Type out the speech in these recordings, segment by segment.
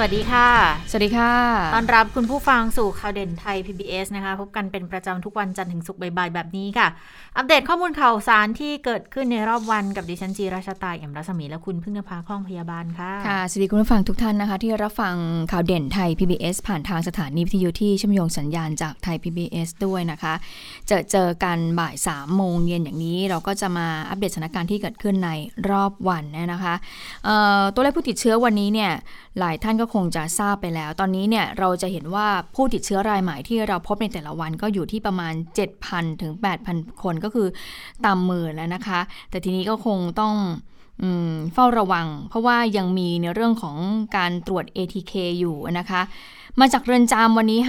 วัสดีค่ะ สวัสดีค่ะต้อนรับคุณผู้ฟังสู่ข่าวเด่นไทย PBS นะคะ พบกันเป็นประจำทุกวันจันทร์ถึงศุกร์บ่ายๆ แบบนี้ค่ะ อัปเดตข้อมูลข่าวสารที่เกิดขึ้นในรอบวันกับดิฉันจีราชาตายเอ็มรัศมีและคุณพึ่งนภาคล่องพยาบาลค่ะ ค่ะ สวัสดีคุณผู้ฟังทุกท่านนะคะ ที่รับฟังข่าวเด่นไทย PBS ผ่านทางสถานีวิทยุที่เชื่อมโยงสัญญาณจากไทย PBS ด้วยนะคะเจอเจอกันบ่าย3โมงเย็นอย่างนี้ เราก็จะมาอัปเดตสถานการณ์ที่เกิดขึ้นในรอบวันนะคะตัวเลขผู้ติดเชื้อวันนี้เนี่ย หลายท่านก็คงจะทราบไปแล้ว ตอนนี้เนี่ยเราจะเห็นว่าผู้ติดเชื้อรายใหม่ที่เราพบในแต่ละวันก็อยู่ที่ประมาณ 7,000 ถึง 8,000 คนก็คือต่ำหมื่นแล้วนะคะ แต่ทีนี้ก็คงต้องเฝ้าระวัง เพราะว่ายังมีในเรื่องของการตรวจ ATK อยู่นะคะ มาจากเรือนจำวันนี้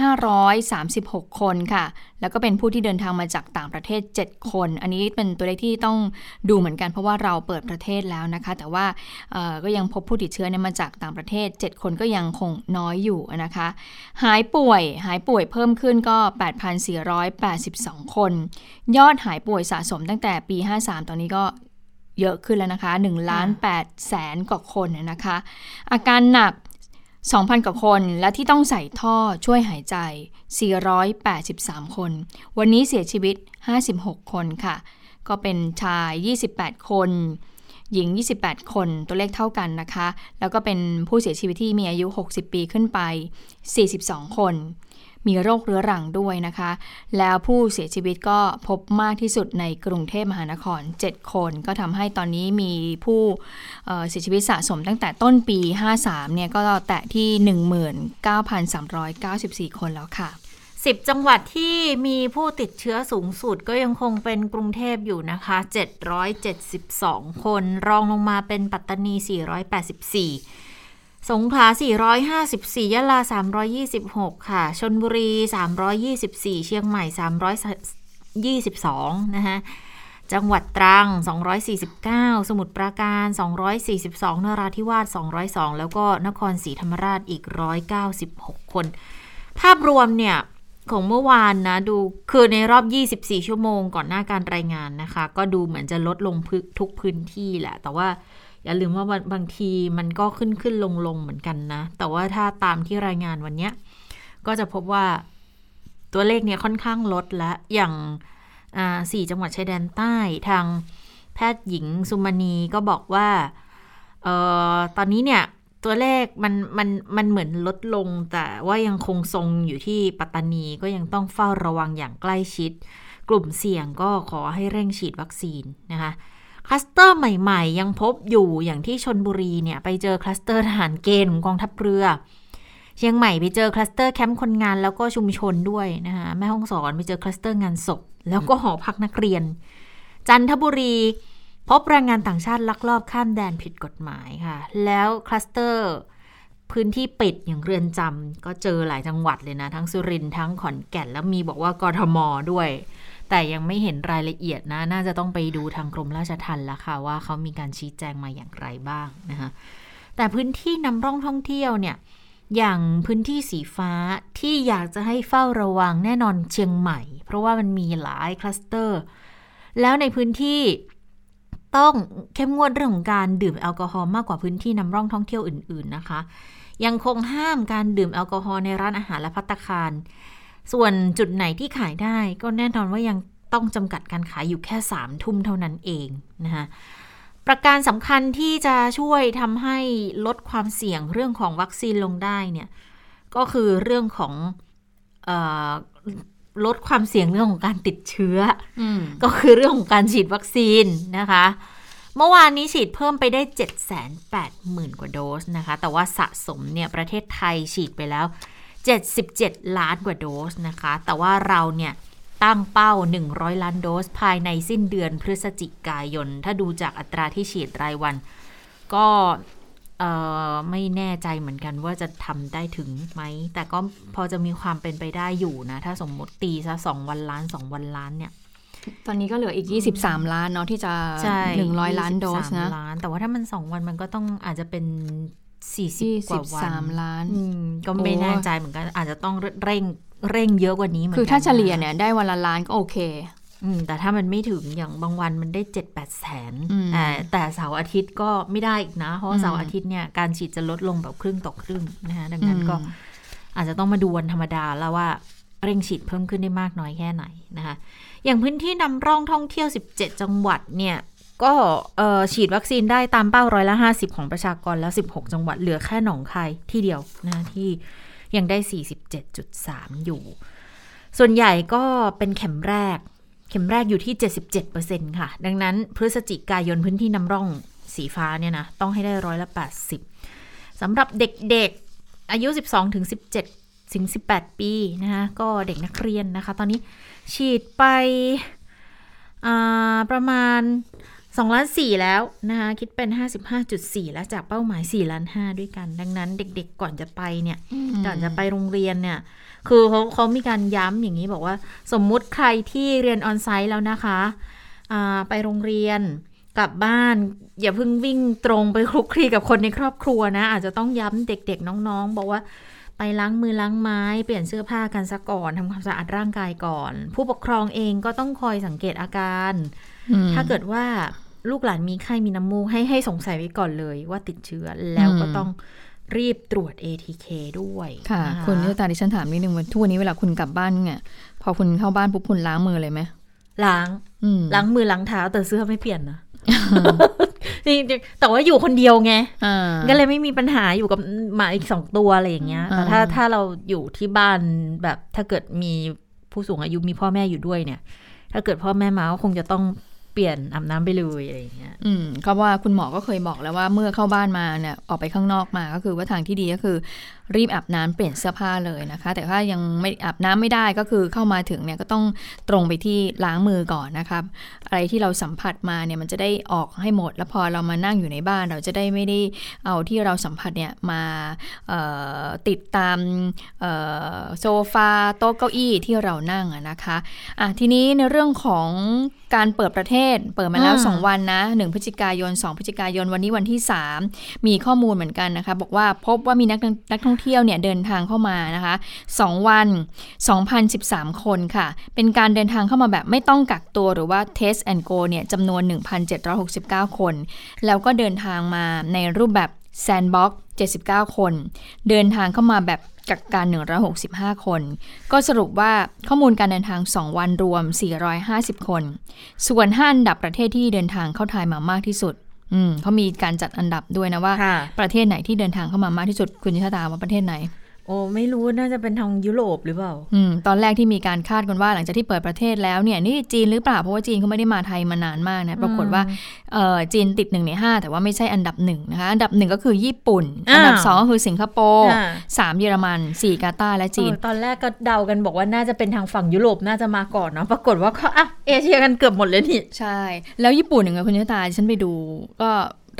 536 คนค่ะ แล้วก็เป็นผู้ที่เดินทางมาจากต่างประเทศ 7 คน อันนี้เป็นตัวเลขที่ต้องดูเหมือนกันเพราะว่าเราเปิดประเทศแล้วนะคะ แต่ว่าก็ยังพบผู้ติดเชื้อเนี่ยมาจากต่างประเทศ 7 คนก็ยังคงน้อยอยู่นะคะ หายป่วยหายป่วยเพิ่มขึ้นก็ 8,482 คน ยอดหายป่วยสะสมตั้งแต่ปี 53 ตอนนี้ก็เยอะขึ้นแล้วนะคะ1ล้าน8แสนกว่าคนนะคะ อาการหนัก 2,000 กว่าคน และที่ต้องใส่ท่อช่วยหายใจ 483 คน วันนี้เสียชีวิต 56 คนค่ะ ก็เป็นชาย 28 คน หญิง 28 คน ตัวเลขเท่ากันนะคะ แล้วก็เป็นผู้เสียชีวิตที่มีอายุ 60 ปีขึ้นไป 42 คน มีโรคเรื้อรังด้วยนะคะ แล้วผู้เสียชีวิตก็พบมากที่สุดในกรุงเทพมหานคร 7 คน ก็ทำให้ตอนนี้มีผู้เสียชีวิตสะสมตั้งแต่ต้นปี 53 เนี่ยก็แตะที่ 19,394 คนแล้วค่ะ10จังหวัดที่มีผู้ติดเชื้อสูงสุดก็ยังคงเป็นกรุงเทพอยู่นะคะ 772 คน รองลงมาเป็นปัตตานี 484 สงขลา 454 ยะลา 326 ค่ะ ชนบุรี 324 เชียงใหม่ 322 นะคะจังหวัดตรัง 249 สมุทรปราการ 242 นราธิวาส 202 แล้วก็นครศรีธรรมราชอีก 196 คน ภาพรวมเนี่ย ของเมื่อวานนะ ดูคือในรอบ 24 ชั่วโมงก่อนหน้าการรายงานนะคะ ก็ดูเหมือนจะลดลงทุกพื้นที่แหละ แต่ว่า อย่าลืมว่าบางทีมันก็ขึ้นขึ้นลงลงเหมือนกันนะ แต่ว่าถ้าตามที่รายงานวันนี้ ก็จะพบว่าตัวเลขเนี้ยค่อนข้างลดและอย่างสี่จังหวัดชายแดนใต้ทางแพทย์หญิงสุมณีก็บอกว่าออตอนนี้เนี่ยตัวเลขมันมันมันเหมือนลดลง แต่ว่ายังคงทรงอยู่ที่ปัตตานีก็ยังต้องเฝ้าระวังอย่างใกล้ชิด กลุ่มเสี่ยงก็ขอให้เร่งฉีดวัคซีนนะคะ คลัสเตอร์ใหม่ๆ ยังพบอยู่อย่างที่ชลบุรีเนี่ยไปเจอคลัสเตอร์ทหารเกณฑ์ของกองทัพเรือ เชียงใหม่ไปเจอคลัสเตอร์แคมป์คนงานแล้วก็ชุมชนด้วยนะคะแม่ฮ่องสอนไปเจอคลัสเตอร์งานศพแล้วก็หอพักนักเรียน จันทบุรีพบแรงงานต่างชาติลักลอบข้ามแดนผิดกฎหมายค่ะ แล้วคลัสเตอร์พื้นที่ปิดอย่างเรือนจำก็เจอหลายจังหวัดเลยนะ ทั้งสุรินทร์ทั้งขอนแก่นแล้วมีบอกว่ากทมด้วย แต่ยังไม่เห็นรายละเอียดนะ น่าจะต้องไปดูทางกรมราชทัณฑ์ละค่ะว่าเขามีการชี้แจงมาอย่างไรบ้างนะคะแต่พื้นที่นำร่องท่องเที่ยวเนี่ยอย่างพื้นที่สีฟ้าที่อยากจะให้เฝ้าระวังแน่นอนเชียงใหม่ เพราะว่ามันมีหลายคลัสเตอร์ แล้วในพื้นที่ต้องเข้มงวดเรื่องของการดื่มแอลกอฮอล์มากกว่าพื้นที่นำร่องท่องเที่ยวอื่น ๆนะคะ ยังคงห้ามการดื่มแอลกอฮอล์ในร้านอาหารและภัตตาคาร ส่วนจุดไหนที่ขายได้ก็แน่นอนว่ายังต้องจำกัดการขายอยู่แค่สามทุ่มเท่านั้นเองนะคะประการสำคัญที่จะช่วยทำให้ลดความเสี่ยงเรื่องของวัคซีนลงได้เนี่ยก็คือเรื่องของอลดความเสี่ยงเรื่องของการติดเชื้ออก็คือเรื่องของการฉีดวัคซีนนะคะ เมื่อวานนี้ฉีดเพิ่มไปได้ 7 8 0 0 0 0 กว่าโดสนะคะ แต่ว่าสะสมเนี่ยประเทศไทยฉีดไปแล้ว 77 ล้านกว่าโดสนะคะ แต่ว่าเราเนี่ยตั้งเป้า 100 ล้านโดส ภายในสิ้นเดือนพฤศจิกายน ถ้าดูจากอัตราที่ฉีดรายวัน ก็ไม่แน่ใจเหมือนกันว่าจะทำได้ถึงไหม แต่ก็พอจะมีความเป็นไปได้อยู่นะ ถ้าสมมติตีซะสองวันล้านสองวันล้านเนี่ย ตอนนี้ก็เหลืออีก 23 ล้านเนาะที่จะ 100 ล้านโดสนะล้านแต่ว่าถ้ามัน 2 วันมันก็ต้องอาจจะเป็น 40กว่าวัน23ล้านอืมก็ไม่โอ้แน่ใจเหมือนกัน อาจจะต้องเร่งเร่งเยอะกว่านี้เหมือนกันคือถ้าเฉลี่ยเนี่ยได้วันละล้านก็โอเคอืมแต่ถ้ามันไม่ถึงอย่างบางวันมันได้เจ็ดแปดแสนอืมแต่แต่เสาร์อาทิตย์ก็ไม่ได้อีกนะ เพราะว่าอืมเสาร์อาทิตย์เนี่ยการฉีดจะลดลงแบบครึ่งต่อครึ่งนะคะดังนั้นก็อืมอาจจะต้องมาดูวันธรรมดาแล้วว่าเร่งฉีดเพิ่มขึ้นได้มากน้อยแค่ไหนนะคะอย่างพื้นที่นำร่องท่องเที่ยว 17 จังหวัดเนี่ย ก็ฉีดวัคซีนได้ตามเป้าร้อยละ 50 ของประชากรแล้ว 16 จังหวัดเหลือแค่หนองคายที่เดียวนะที่ยังได้ 47.3 อยู่ ส่วนใหญ่ก็เป็นเข็มแรก เข็มแรกอยู่ที่ 77%ค่ะ ดังนั้นพฤศจิกายนพื้นที่นำร่องสีฟ้าเนี่ยนะ ต้องให้ได้ร้อยละ 80สำหรับเด็กๆอายุ 12ถึง17ถึง18 ปีนะคะก็เด็กนักเรียนนะคะ ตอนนี้ฉีดไปประมาณ 2ล้าน4แล้วนะคะคิดเป็น 55.4 แล้วจากเป้าหมาย4ล้าน5ด้วยกัน ดังนั้นเด็กๆก่อนจะไปเนี่ยก่อนจะไปโรงเรียนเนี่ย คือเขาเขามีการย้ำอย่างนี้บอกว่า สมมุติใครที่เรียนออนไซต์แล้วนะคะอ่าไปโรงเรียนกลับบ้าน อย่าเพิ่งวิ่งตรงไปคลุกคลีกับคนในครอบครัวนะ อาจจะต้องย้ำเด็กๆน้องๆ บอกว่า ไปล้างมือล้างไม้เปลี่ยนเสื้อผ้ากันซะก่อนทำความสะอาดร่างกายก่อน ผู้ปกครองเองก็ต้องคอยสังเกตอาการอืมถ้าเกิดว่าลูกหลานมีไข้มีน้ำมูกให้ให้สงสัยไว้ก่อนเลยว่าติดเชื้อแล้วก็อืมต้องรีบตรวจ ATK ด้วย ค่ะนคุณยุตาดิฉันถามนิดนึงว่าทุกวันนี้เวลาคุณกลับบ้านเนี่ยพอคุณเข้าบ้านปุ๊บคุณล้างมือเลยไหมล้างอืมล้างมือล้างเท้าแต่เสื้อไม่เปลี่ยนนะ จริงๆแต่ว่าอยู่คนเดียวไงอ่าก็เลยไม่มีปัญหาอยู่กับหมาอีกสองตัวอะไรอย่างเงี้ยแต่ถ้าอ่าถ้าเราอยู่ที่บ้านแบบถ้าเกิดมีผู้สูงอายุมีพ่อแม่อยู่ด้วยเนี่ย ถ้าเกิดพ่อแม่มาก็คงจะต้องเปลี่ยนอาบน้ำไปเลยอะไรอย่างเงี้ย อืมก็ว่าคุณหมอก็เคยบอกแล้วว่าเมื่อเข้าบ้านมาเนี่ยออกไปข้างนอกมาก็คือว่าทางที่ดีก็คือ รีบอาบน้ำเปลี่ยนเสื้อผ้าเลยนะคะ แต่ถ้ายังไม่อาบน้ำไม่ได้ก็คือเข้ามาถึงเนี่ยก็ต้องตรงไปที่ล้างมือก่อนนะครับอะไรที่เราสัมผัสมาเนี่ยมันจะได้ออกให้หมด แล้วพอเรามานั่งอยู่ในบ้าน เราจะได้ไม่ได้เอาที่เราสัมผัสเนี่ยมาเอ่อติดตามเอ่อโซฟาโต๊ะเก้าอี้ที่เรานั่งอะนะคะอะทีนี้ในเรื่องของการเปิดประเทศเปิดมาแล้วอืม2วันนะ 1พฤศจิกายน 2 พฤศจิกายนวันนี้วันที่ 3 มีข้อมูลเหมือนกันนะคะ บอกว่าพบว่ามีนักนักท่องเที่ยวเนี่ยเดินทางเข้ามานะคะ2วัน 2,013 คนค่ะ เป็นการเดินทางเข้ามาแบบไม่ต้องกักตัวหรือว่า test and go เนี่ยจำนวน 1,769 คน แล้วก็เดินทางมาในรูปแบบ sandbox 79 คน เดินทางเข้ามาแบบกักกัน165 คน ก็สรุปว่าข้อมูลการเดินทาง 2 วันรวม 450 คน ส่วน5อันดับประเทศที่เดินทางเข้าไทยมามากที่สุด อืมเขามีการจัดอันดับด้วยนะว่าค่ะประเทศไหนที่เดินทางเข้ามามากที่สุดคุณยิทธาว่าประเทศไหน โอ้ไม่รู้น่าจะเป็นทางยุโรปหรือเปล่า อืมตอนแรกที่มีการคาดกันว่าหลังจากที่เปิดประเทศแล้วเนี่ยนี่จีนหรือเปล่าเพราะว่าจีนเขาไม่ได้มาไทยมานานมากนะปรากฏว่าเอ่อจีนติดหนึ่งในห้าแต่ว่าไม่ใช่อันดับหนึ่งนะคะอันดับหนึ่งก็คือญี่ปุ่นอ่าอันดับสองก็คือสิงคโปร์อ่าสามเยอรมันสี่กาตาร์และจีนเออตอนแรกก็เดากันบอกว่าน่าจะเป็นทางฝั่งยุโรปน่าจะมาก่อนเนาะปรากฏว่าก็อะเอเชียกันเกือบหมดเลยนี่ใช่ แล้วญี่ปุ่นอย่างไงคุณยตาฉันไปดูก็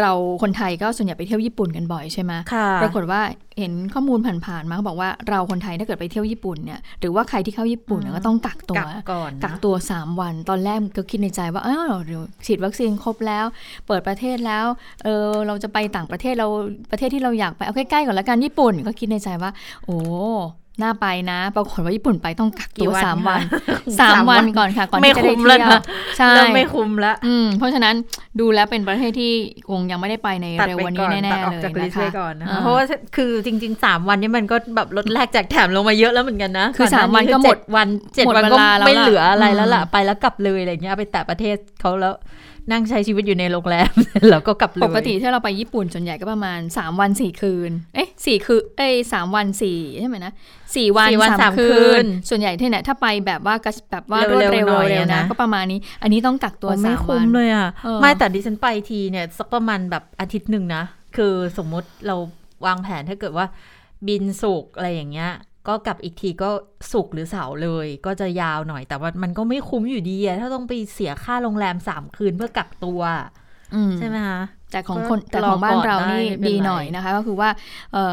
เราคนไทยก็ส่วนใหญ่ไปเที่ยวญี่ปุ่นกันบ่อยใช่ไหมค่ะปรากฏว่าเห็นข้อมูลผ่านๆมาเขาบอกว่าเราคนไทยถ้าเกิดไปเที่ยวญี่ปุ่นเนี่ยหรือว่าใครที่เข้าญี่ปุ่นเนี่ยก็ต้องกักตัวกักก่อนนะกักตัว 3 วันตอนแรกก็คิดในใจว่าอ้าวเดี๋ยวฉีดวัคซีนครบแล้ว เปิดประเทศแล้วเออเราจะไปต่างประเทศเราประเทศที่เราอยากไปเอาใกล้ๆก่อนละกันญี่ปุ่น ก็คิดในใจว่า โอ้ น่าไปนะ ปรากฏว่าญี่ปุ่นไปต้องกักกี่ตัววันสามคะวันสาสามมวัวันนก่อนค่ะ ก่อนไม่ที่จะได้คุ้มแล้วเที่ยวนะใช่เริ่มไม่คุ้มแล้วอืมเพราะฉะนั้นดูแล้วเป็นประเทศที่คงยังไม่ได้ไปในตัดเร็วไปวันก่นี้อนแน่ตัดอๆอกเลยจากลิสต์นะคะไว้ก่อนนะคะอ่าเพราะว่าคือจริงๆสามวันนี้มันก็แบบลดแลกแจกแถมลงมาเยอะแล้วเหมือนกันนะ คือก่หสามวันก็คือหมดเจ็วันเจ็ดหมดวันเวก็ลาแล้วไม่ล่ะเหลืออะไรแล้วอืมล่ะไปแล้วกลับเลยอะไรเงี้ยไปแต่ประเทศเขาแล้ว นั่งใช้ชีวิตอยู่ในโรงแรม แล้วก็กลับเลย ปกติถ้าเราไปญี่ปุ่นส่วนใหญ่ก็ประมาณ 3 วัน 4 คืน เอ๊ะสี่คืนเอ้ยสามวันสี่ใช่ไหมนะสี่วันสี่วันสามสามคืคืนนส่วนใหญ่ที่ไหนถ้าไปแบบว่ากระแบบว่ารวดเร็เร็ววๆหน่อยเร็วอะๆนะนะ ก็ประมาณนี้ อันนี้ต้องกักตัวโอ้ไม่สามคุ้วัมนเลยอะเออไม่แต่ดิฉันไปทีเนี่ยสักประมาณแบบอาทิตย์หนึ่งนะ คือสมมุติเราวางแผนถ้าเกิดว่าบินสุกร์อะไรอย่างเงี้ย ก็กลับอีกทีก็สุกร์หรือเสาร์เลย ก็จะยาวหน่อยแต่ว่ามันก็ไม่คุ้มอยู่ดีอะถ้าต้องไปเสียค่าโรงแรมสามคืนเพื่อกักตัวอืมใช่ไหมคะแต่ของคนก็แต่ของบ้านเรารอก่อนนี่ได้ไม่เป็นดีไรหน่อยนะคะ ก็คือว่าเอ่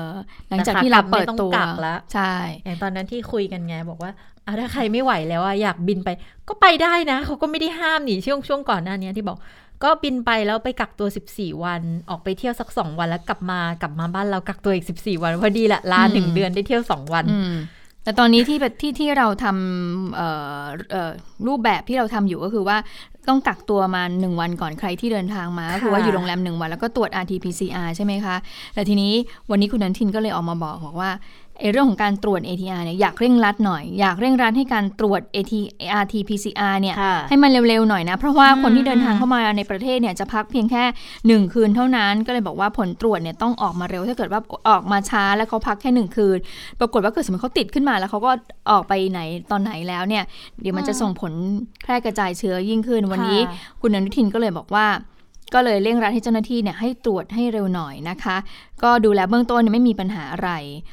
อหลังจากแต่ขากที่เราลับเปิดไม่ต้องตัวกักละใช่อย่างตอนนั้นที่คุยกันไงบอกว่าอะถ้าใครไม่ไหวแล้วอะอยากบินไป ก็ไปได้นะเขาก็ไม่ได้ห้ามนี่ช่วงช่วงก่อนหน้านี้ที่บอก ก็บินไปแล้วไปกักตัว 14 วัน ออกไปเที่ยวสัก2วันแล้วกลับมากลับมาบ้านเรากักตัวอีก 14 วันพอดีละลาหนึ่งเดือนได้เที่ยว2วันอืมแต่ตอนนี้ที่แบบที่ที่เราทำเอ่อเอ่อรูปแบบที่เราทำอยู่ก็คือว่า ต้องกักตัวมาหนึ่งวันก่อนใครที่เดินทางมาก็คือว่าอยู่โรงแรมหนึ่งวันแล้วก็ตรวจ RT-PCR ใช่ไหมคะ แต่ทีนี้วันนี้คุณนันทินก็เลยออกมาบอกบอกว่าไอ้เรื่องของการตรวจ ATR เนี่ยอยากเร่งรัดหน่อย อยากเร่งรัดให้การตรวจ AT RT-PCR เนี่ยค่ะให้มันเร็วๆหน่อยนะ เพราะว่าอืมคนที่เดินทางเข้ามาในประเทศเนี่ยจะพักเพียงแค่หนึ่งคืนเท่านั้น ก็เลยบอกว่าผลตรวจเนี่ยต้องออกมาเร็วถ้าเกิดว่าออกมาช้าแล้วเขาพักแค่หนึ่งคืน ปรากฏว่าเกิดสมมติเขาติดขึ้นมาแล้วเขาก็ออกไปไหนตอนไหนแล้วเนี่ยเดี๋ยวมันจะส่งผลแพร่กระจายเชื้อยิ่งขึ้นวันนี้ค่ะคุณอนุทินก็เลยบอกว่า ก็เลยเร่งรัดให้เจ้าหน้าที่เนี่ยให้ตรวจให้เร็วหน่อยนะคะ ก็ดูแลเบื้องต้นเนี่ยไม่มีปัญหาอะไร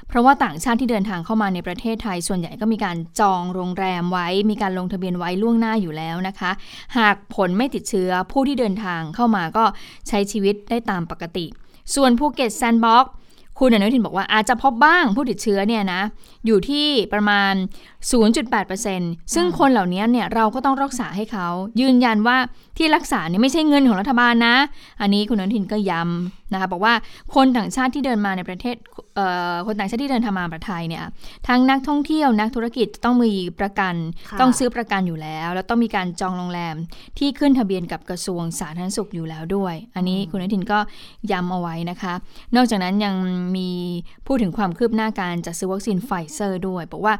เพราะว่าต่างชาติที่เดินทางเข้ามาในประเทศไทย ส่วนใหญ่ก็มีการจองโรงแรมไว้ มีการลงทะเบียนไว้ล่วงหน้าอยู่แล้วนะคะ หากผลไม่ติดเชื้อผู้ที่เดินทางเข้ามาก็ใช้ชีวิตได้ตามปกติ ส่วนภูเก็ตแซนด์บ็อกซ์ คุณอนุทินบอกว่าอาจจะพบบ้างผู้ติดเชื้อเนี่ยนะอยู่ที่ประมาณ 0.8%ซึ่งคนเหล่านี้เนี่ยเราก็ต้องรักษาให้เขายืนยันว่าที่รักษาเนี่ยไม่ใช่เงินของรัฐบาลนะ อันนี้คุณอนุทินก็ย้ำ นะคะบอกว่าคนต่างชาติที่เดินมาในประเทศเอ่อคนต่างชาติที่เดินทางมาประเทศไทยเนี่ยทั้งนักท่องเที่ยวนักธุรกิจต้องมีประกันค่ะต้องซื้อประกันอยู่แล้ว แล้วต้องมีการจองโรงแรมที่ขึ้นทะเบียนกับกระทรวงสาธารณสุขอยู่แล้วด้วย อันนี้คุณอนุทินก็ย้ำเอาไว้นะคะ นอกจากนั้นยังมีพูดถึงความคืบหน้าการจัดซื้อวัคซีนไฟเซอร์ด้วยบอกว่า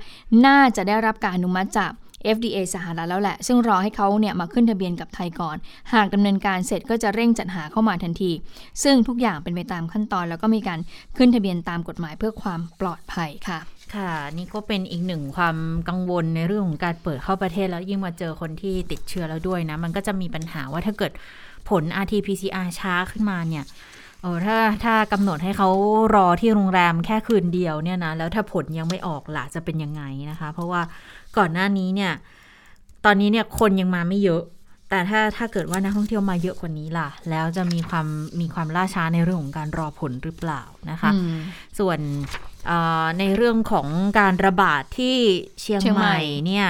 น่าจะได้รับการอนุมัติจาก FDA สหรัฐแล้วแหละ ซึ่งรอให้เขาเนี่ยมาขึ้นทะเบียนกับไทยก่อน หากดำเนินการเสร็จก็จะเร่งจัดหาเข้ามาทันที ซึ่งทุกอย่างเป็นไปตามขั้นตอน แล้วก็มีการขึ้นทะเบียนตามกฎหมายเพื่อความปลอดภัยค่ะค่ะนี่ก็เป็นอีกหนึ่งความกังวลในเรื่องของการเปิดเข้าประเทศแล้วยิ่งมาเจอคนที่ติดเชื้อแล้วด้วยนะ มันก็จะมีปัญหาว่าถ้าเกิดผล RT-PCR ช้าขึ้นมาเนี่ย เออถ้าถ้ากำหนดให้เขารอที่โรงแรมแค่คืนเดียวเนี่ยนะแล้วถ้าผลยังไม่ออกล่ะจะเป็นยังไงนะคะ เพราะว่าก่อนหน้านี้เนี่ย ตอนนี้เนี่ยคนยังมาไม่เยอะ แต่ถ้าถ้าเกิดว่านักท่องเที่ยวมาเยอะกว่านี้ล่ะ แล้วจะมีความมีความล่าช้าในเรื่องของการรอผลหรือเปล่านะคะอืมส่วนเอ่อในเรื่องของการระบาดที่เชียงเชียงใหใหม่ม่เนี่ย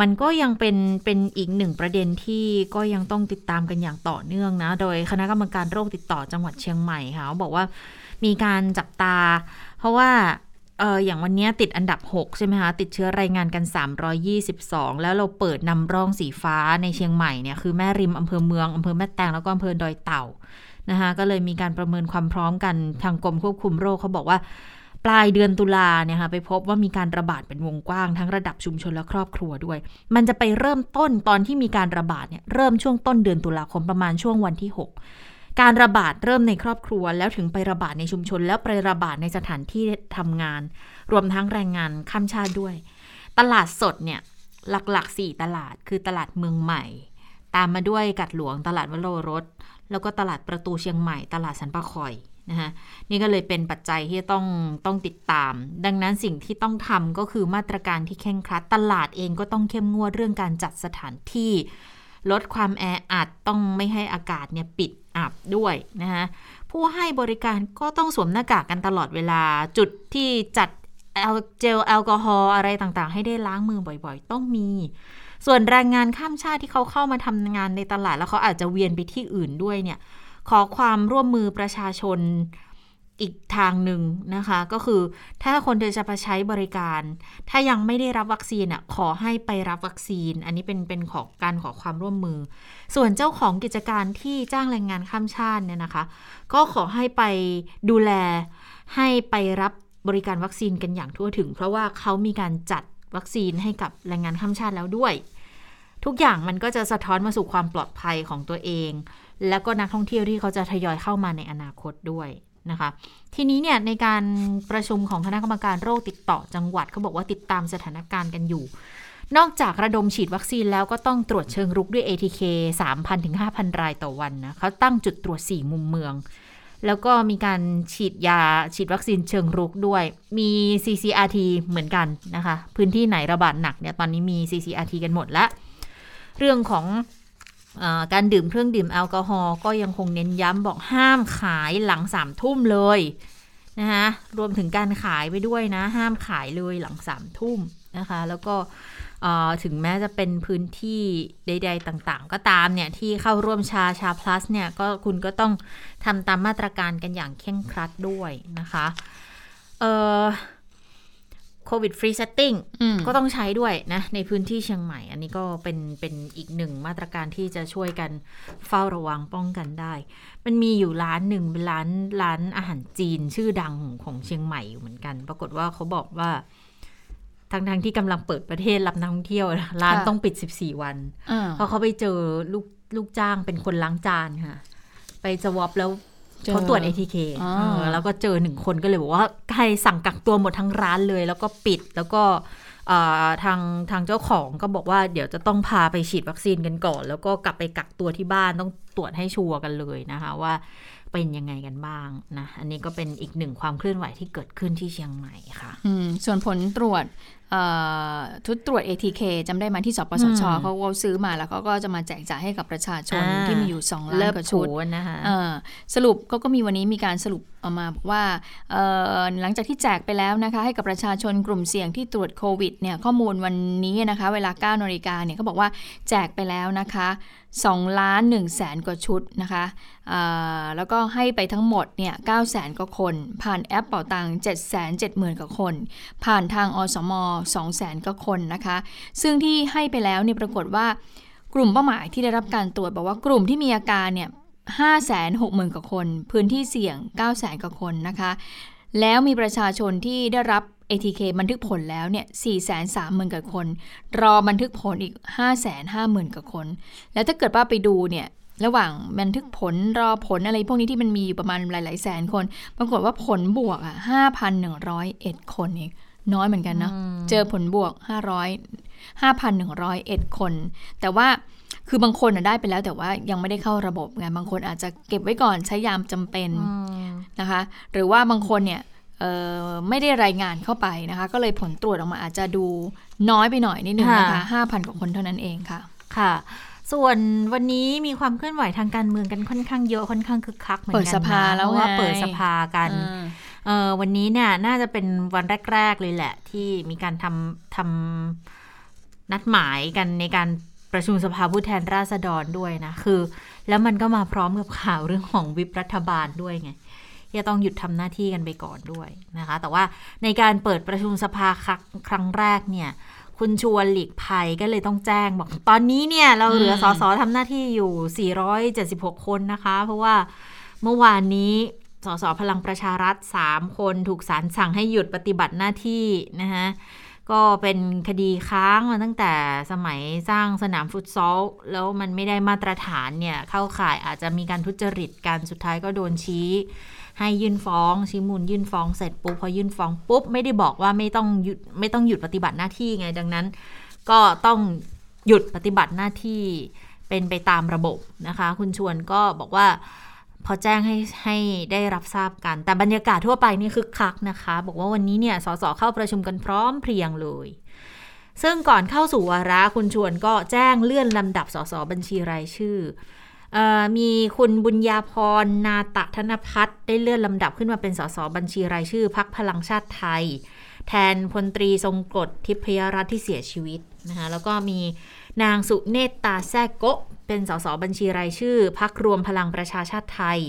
มันก็ยังเป็นเป็นอีกหนึ่งประเด็นที่ก็ยังต้องติดตามกันอย่างต่อเนื่องนะ โดยคณะกรรมการโรคติดต่อจังหวัดเชียงใหม่ค่ะเขาบอกว่ามีการจับตา เพราะว่าเอออย่างวันนี้ติดอันดับ 6 ใช่ไหมคะติดเชื้อรายงานกัน 322 แล้วเราเปิดนำร่องสีฟ้าในเชียงใหม่เนี่ยคือแม่ริมอำเภอเมืองอำเภอแม่แตงแล้วก็อำเภอดอยเต่านะคะก็เลยมีการประเมินความพร้อมกันทางกรมควบคุมโรคเขาบอกว่า ปลายเดือนตุลาเนี่ยค่ะไปพบว่ามีการระบาดเป็นวงกว้างทั้งระดับชุมชนและครอบครัวด้วย มันจะไปเริ่มต้นตอนที่มีการระบาดเนี่ยเริ่มช่วงต้นเดือนตุลาคมประมาณช่วงวันที่ 6การระบาดเริ่มในครอบครัว แล้วถึงไประบาดในชุมชน แล้วไประบาดในสถานที่ทำงาน รวมทั้งแรงงานข้ามชาติด้วย ตลาดสดเนี่ยหลักๆสี่ตลาดคือตลาดเมืองใหม่ ตามมาด้วยกัดหลวงตลาดวโรรส แล้วก็ตลาดประตูเชียงใหม่ ตลาดสันปะคอย นะคะนี่ก็เลยเป็นปัจจัยที่ต้องต้องติดตาม ดังนั้นสิ่งที่ต้องทำก็คือมาตรการที่เคร่งครัด ตลาดเองก็ต้องเข้มงวดเรื่องการจัดสถานที่ ลดความแออัดต้องไม่ให้อากาศเนี่ยปิดอับด้วยนะคะผู้ให้บริการก็ต้องสวมหน้ากากกันตลอดเวลา จุดที่จัดแอลเจลแอลกอฮอล์อะไรต่างๆ ให้ได้ล้างมือบ่อยๆ ต้องมี ส่วนแรงงานข้ามชาติที่เขาเข้ามาทำงานในตลาดแล้วเขาอาจจะเวียนไปที่อื่นด้วยเนี่ย ขอความร่วมมือประชาชนอีกทางหนึ่งนะคะ ก็คือถ้าคนเดินจะไปใช้บริการ ถ้ายังไม่ได้รับวัคซีนอะขอให้ไปรับวัคซีน อันนี้เป็นเป็นของการขอความร่วมมือ ส่วนเจ้าของกิจการที่จ้างแรงงานข้ามชาติเนี่ยนะคะ ก็ขอให้ไปดูแลให้ไปรับบริการวัคซีนกันอย่างทั่วถึง เพราะว่าเขามีการจัดวัคซีนให้กับแรงงานข้ามชาติแล้วด้วย ทุกอย่างมันก็จะสะท้อนมาสู่ความปลอดภัยของตัวเอง แล้วก็นักท่องเที่ยวที่เขาจะทยอยเข้ามาในอนาคตด้วยนะคะ ทีนี้เนี่ยในการประชุมของคณะกรรมการโรคติดต่อจังหวัดเขาบอกว่าติดตามสถานการณ์กันอยู่ นอกจากระดมฉีดวัคซีนแล้วก็ต้องตรวจเชิงรุกด้วย ATK 3,000ถึง5,000 รายต่อวันนะเขาตั้งจุดตรวจ 4 มุมเมือง แล้วก็มีการฉีดยาฉีดวัคซีนเชิงรุกด้วย มี CCRT เหมือนกันนะคะ พื้นที่ไหนระบาดหนักเนี่ยตอนนี้มี CCRT กันหมดแล้วเรื่องของ การดื่มเครื่องดื่มแอลกอฮอล์ก็ยังคงเน้นย้ำบอกห้ามขายหลังสามทุ่มเลยนะคะรวมถึงการขายไปด้วยนะ ห้ามขายเลยหลังสามทุ่มนะคะ แล้วก็ถึงแม้จะเป็นพื้นที่ใด ๆ ต่างๆ ก็ตามเนี่ย ที่เข้าร่วมชาชา plus เนี่ยก็คุณก็ต้องทำตามมาตรการกันอย่างเคร่งครัดด้วยนะคะ เอ่อ COVID Free Setting อืมก็ต้องใช้ด้วยนะ ในพื้นที่เชียงใหม่ อันนี้ก็เป็นเป็นอีกหนึ่งมาตรการที่จะช่วยกันเฝ้าระวังป้องกันได้ มันมีอยู่ร้านหนึ่งเป็นร้านร้านอาหารจีนชื่อดังของเชียงใหม่อยู่เหมือนกัน ปรากฏว่าเขาบอกว่าทั้งทงๆที่กำลังเปิดประเทศรับนักท่องเที่ยวนะร้านค่ะต้องปิด 14 วันอ่าเพราะเขาไปเจอลูกลูกจ้างเป็นคนล้างจานค่ะ ไปสวอปแล้ว เจอเขาตรวจ ATK อ่าเออแล้วก็เจอหนึ่งคนก็เลยบอกว่าใครสั่งกักตัวหมดทั้งร้านเลย แล้วก็ปิดแล้วก็เอ่อทางทางเจ้าของก็บอกว่าเดี๋ยวจะต้องพาไปฉีดวัคซีนกันก่อน แล้วก็กลับไปกักตัวที่บ้านต้องตรวจให้ชัวร์กันเลยนะคะว่าเป็นยังไงกันบ้างนะ อันนี้ก็เป็นอีกหนึ่งความเคลื่อนไหวที่เกิดขึ้นที่เชียงใหม่ค่ะอืมส่วนผลตรวจเอ่อ ทุดตรวจ ATK จำได้ไหมาที่สปสชอืมเขาก็ซื้อมาแล้วเขาก็จะมาแจกจ่ายให้กับประชาชนอ่าที่มีอยู่ 2 ล้านเลิกกว่าชูชุดนะคะเอ่อสรุปก็ก็มีวันนี้มีการสรุปออกมาบอกว่าเอ่อหลังจากที่แจกไปแล้วนะคะ ให้กับประชาชนกลุ่มเสี่ยงที่ตรวจโควิดเนี่ยข้อมูลวันนี้นะคะ เวลา9นาฬิกาเนี่ยเขาบอกว่าแจกไปแล้วนะคะ2ล้าน1แสนกว่าชุดนะคะอ่าแล้วก็ให้ไปทั้งหมดเนี่ย9แสนกว่าคน ผ่านแอปเป่าตัง7 7 0 0 0 0กว่าคน ผ่านทางอสม2แสนกว่าคนนะคะ ซึ่งที่ให้ไปแล้วเนี่ยปรากฏว่ากลุ่มเป้าหมายที่ได้รับการตรวจบอกว่ากลุ่มที่มีอาการเนี่ย5 6 0 0 0 0 กว่าคน พื้นที่เสี่ยง 9 0 0 0 0 0 กว่าคนนะคะ แล้วมีประชาชนที่ได้รับ ATK บันทึกผลแล้วเนี่ย 4 3 0 0 0 0 กว่าคน รอบันทึกผลอีก 5 5 0 0 0 0 กว่าคน แล้วถ้าเกิดว่าไปดูเนี่ย ระหว่างบันทึกผลรอผลอะไรพวกนี้ที่มันมีอยู่ประมาณหลาย ๆ แสนคน ปรากฏว่าผลบวกอะ5,101 คนเอง น้อยเหมือนกันเนาะเจอผลบวก 500 5,101 คน แต่ว่าคือบางคนน่ะได้ไปแล้วแต่ว่ายังไม่ได้เข้าระบบไงบางคนอาจจะเก็บไว้ก่อนใช้ยามจำเป็นนะคะ หรือว่าบางคนเนี่ยเอ่อไม่ได้รายงานเข้าไปนะคะ ก็เลยผลตรวจออกมาอาจจะดูน้อยไปหน่อยนิดนึงนะคะค่ะ5,000 กว่าคนเท่านั้นเองค่ะ ค่ะ ส่วนวันนี้มีความเคลื่อนไหวทางการเมืองกันค่อนข้างเยอะค่อนข้างคึกคักเหมือนกันเปิดสภานะแล้วเพราะว่าไงเปิดสภากัน เออวันนี้เนี่ยน่าจะเป็นวันแรก ๆ เลยแหละ ที่มีการทำทำนัดหมายกันในการประชุมสภาผู้แทนราษฎรด้วยนะ คือ แล้วมันก็มาพร้อมกับข่าวเรื่องของวิปรัฐบาลด้วยไงที่จะต้องหยุดทำหน้าที่กันไปก่อนด้วยนะคะ แต่ว่าในการเปิดประชุมสภาครั้งรงแรกเนี่ย คุณชวนหลีกภัยก็เลยต้องแจ้งบอก ตอนนี้เนี่ยเราเหลือสอสสทำหน้าที่อยู่ 476 คนนะคะ เพราะว่าเมื่อวานนี้ สสพลังประชารัฐ 3 คนถูกศาลสั่งให้หยุดปฏิบัติหน้าที่นะคะก็เป็นคดีค้างมาตั้งแต่สมัยสร้างสนามฟุตซอล แล้วมันไม่ได้มาตรฐานเนี่ย เข้าข่ายอาจจะมีการทุจริตกันสุดท้ายก็โดนชี้ ให้ยื่นฟ้องชี้มูลยื่นฟ้องเสร็จปุ๊บพอยื่นฟ้องปุ๊บ ไม่ได้บอกว่าไม่ต้องหยุดไม่ต้องหยุดปฏิบัติหน้าที่ไงดังนั้น ก็ต้องหยุดปฏิบัติหน้าที่เป็นไปตามระบบนะคะ คุณชวนก็บอกว่า พอแจ้งให้ให้ได้รับทราบกัน แต่บรรยากาศทั่วไปนี่คือคักนะคะ บอกว่าวันนี้เนี่ยสสเข้าประชุมกันพร้อมเพรียงเลย ซึ่งก่อนเข้าสู่วาระคุณชวนก็แจ้งเลื่อนลำดับสสบัญชีรายชื่อมีคุณบุญญาพร นาตะธนพัฒน์ได้เลื่อนลำดับขึ้นมาเป็นสสบัญชีรายชื่อพักพลังชาติไทย แทนพลตรีทรงกรดทิพยรัตน์ที่เสียชีวิตนะคะแล้วก็มีนางสุเนตตาแซกโก เป็นสสบัญชีรายชื่อพักรวมพลังประชาชาติไทย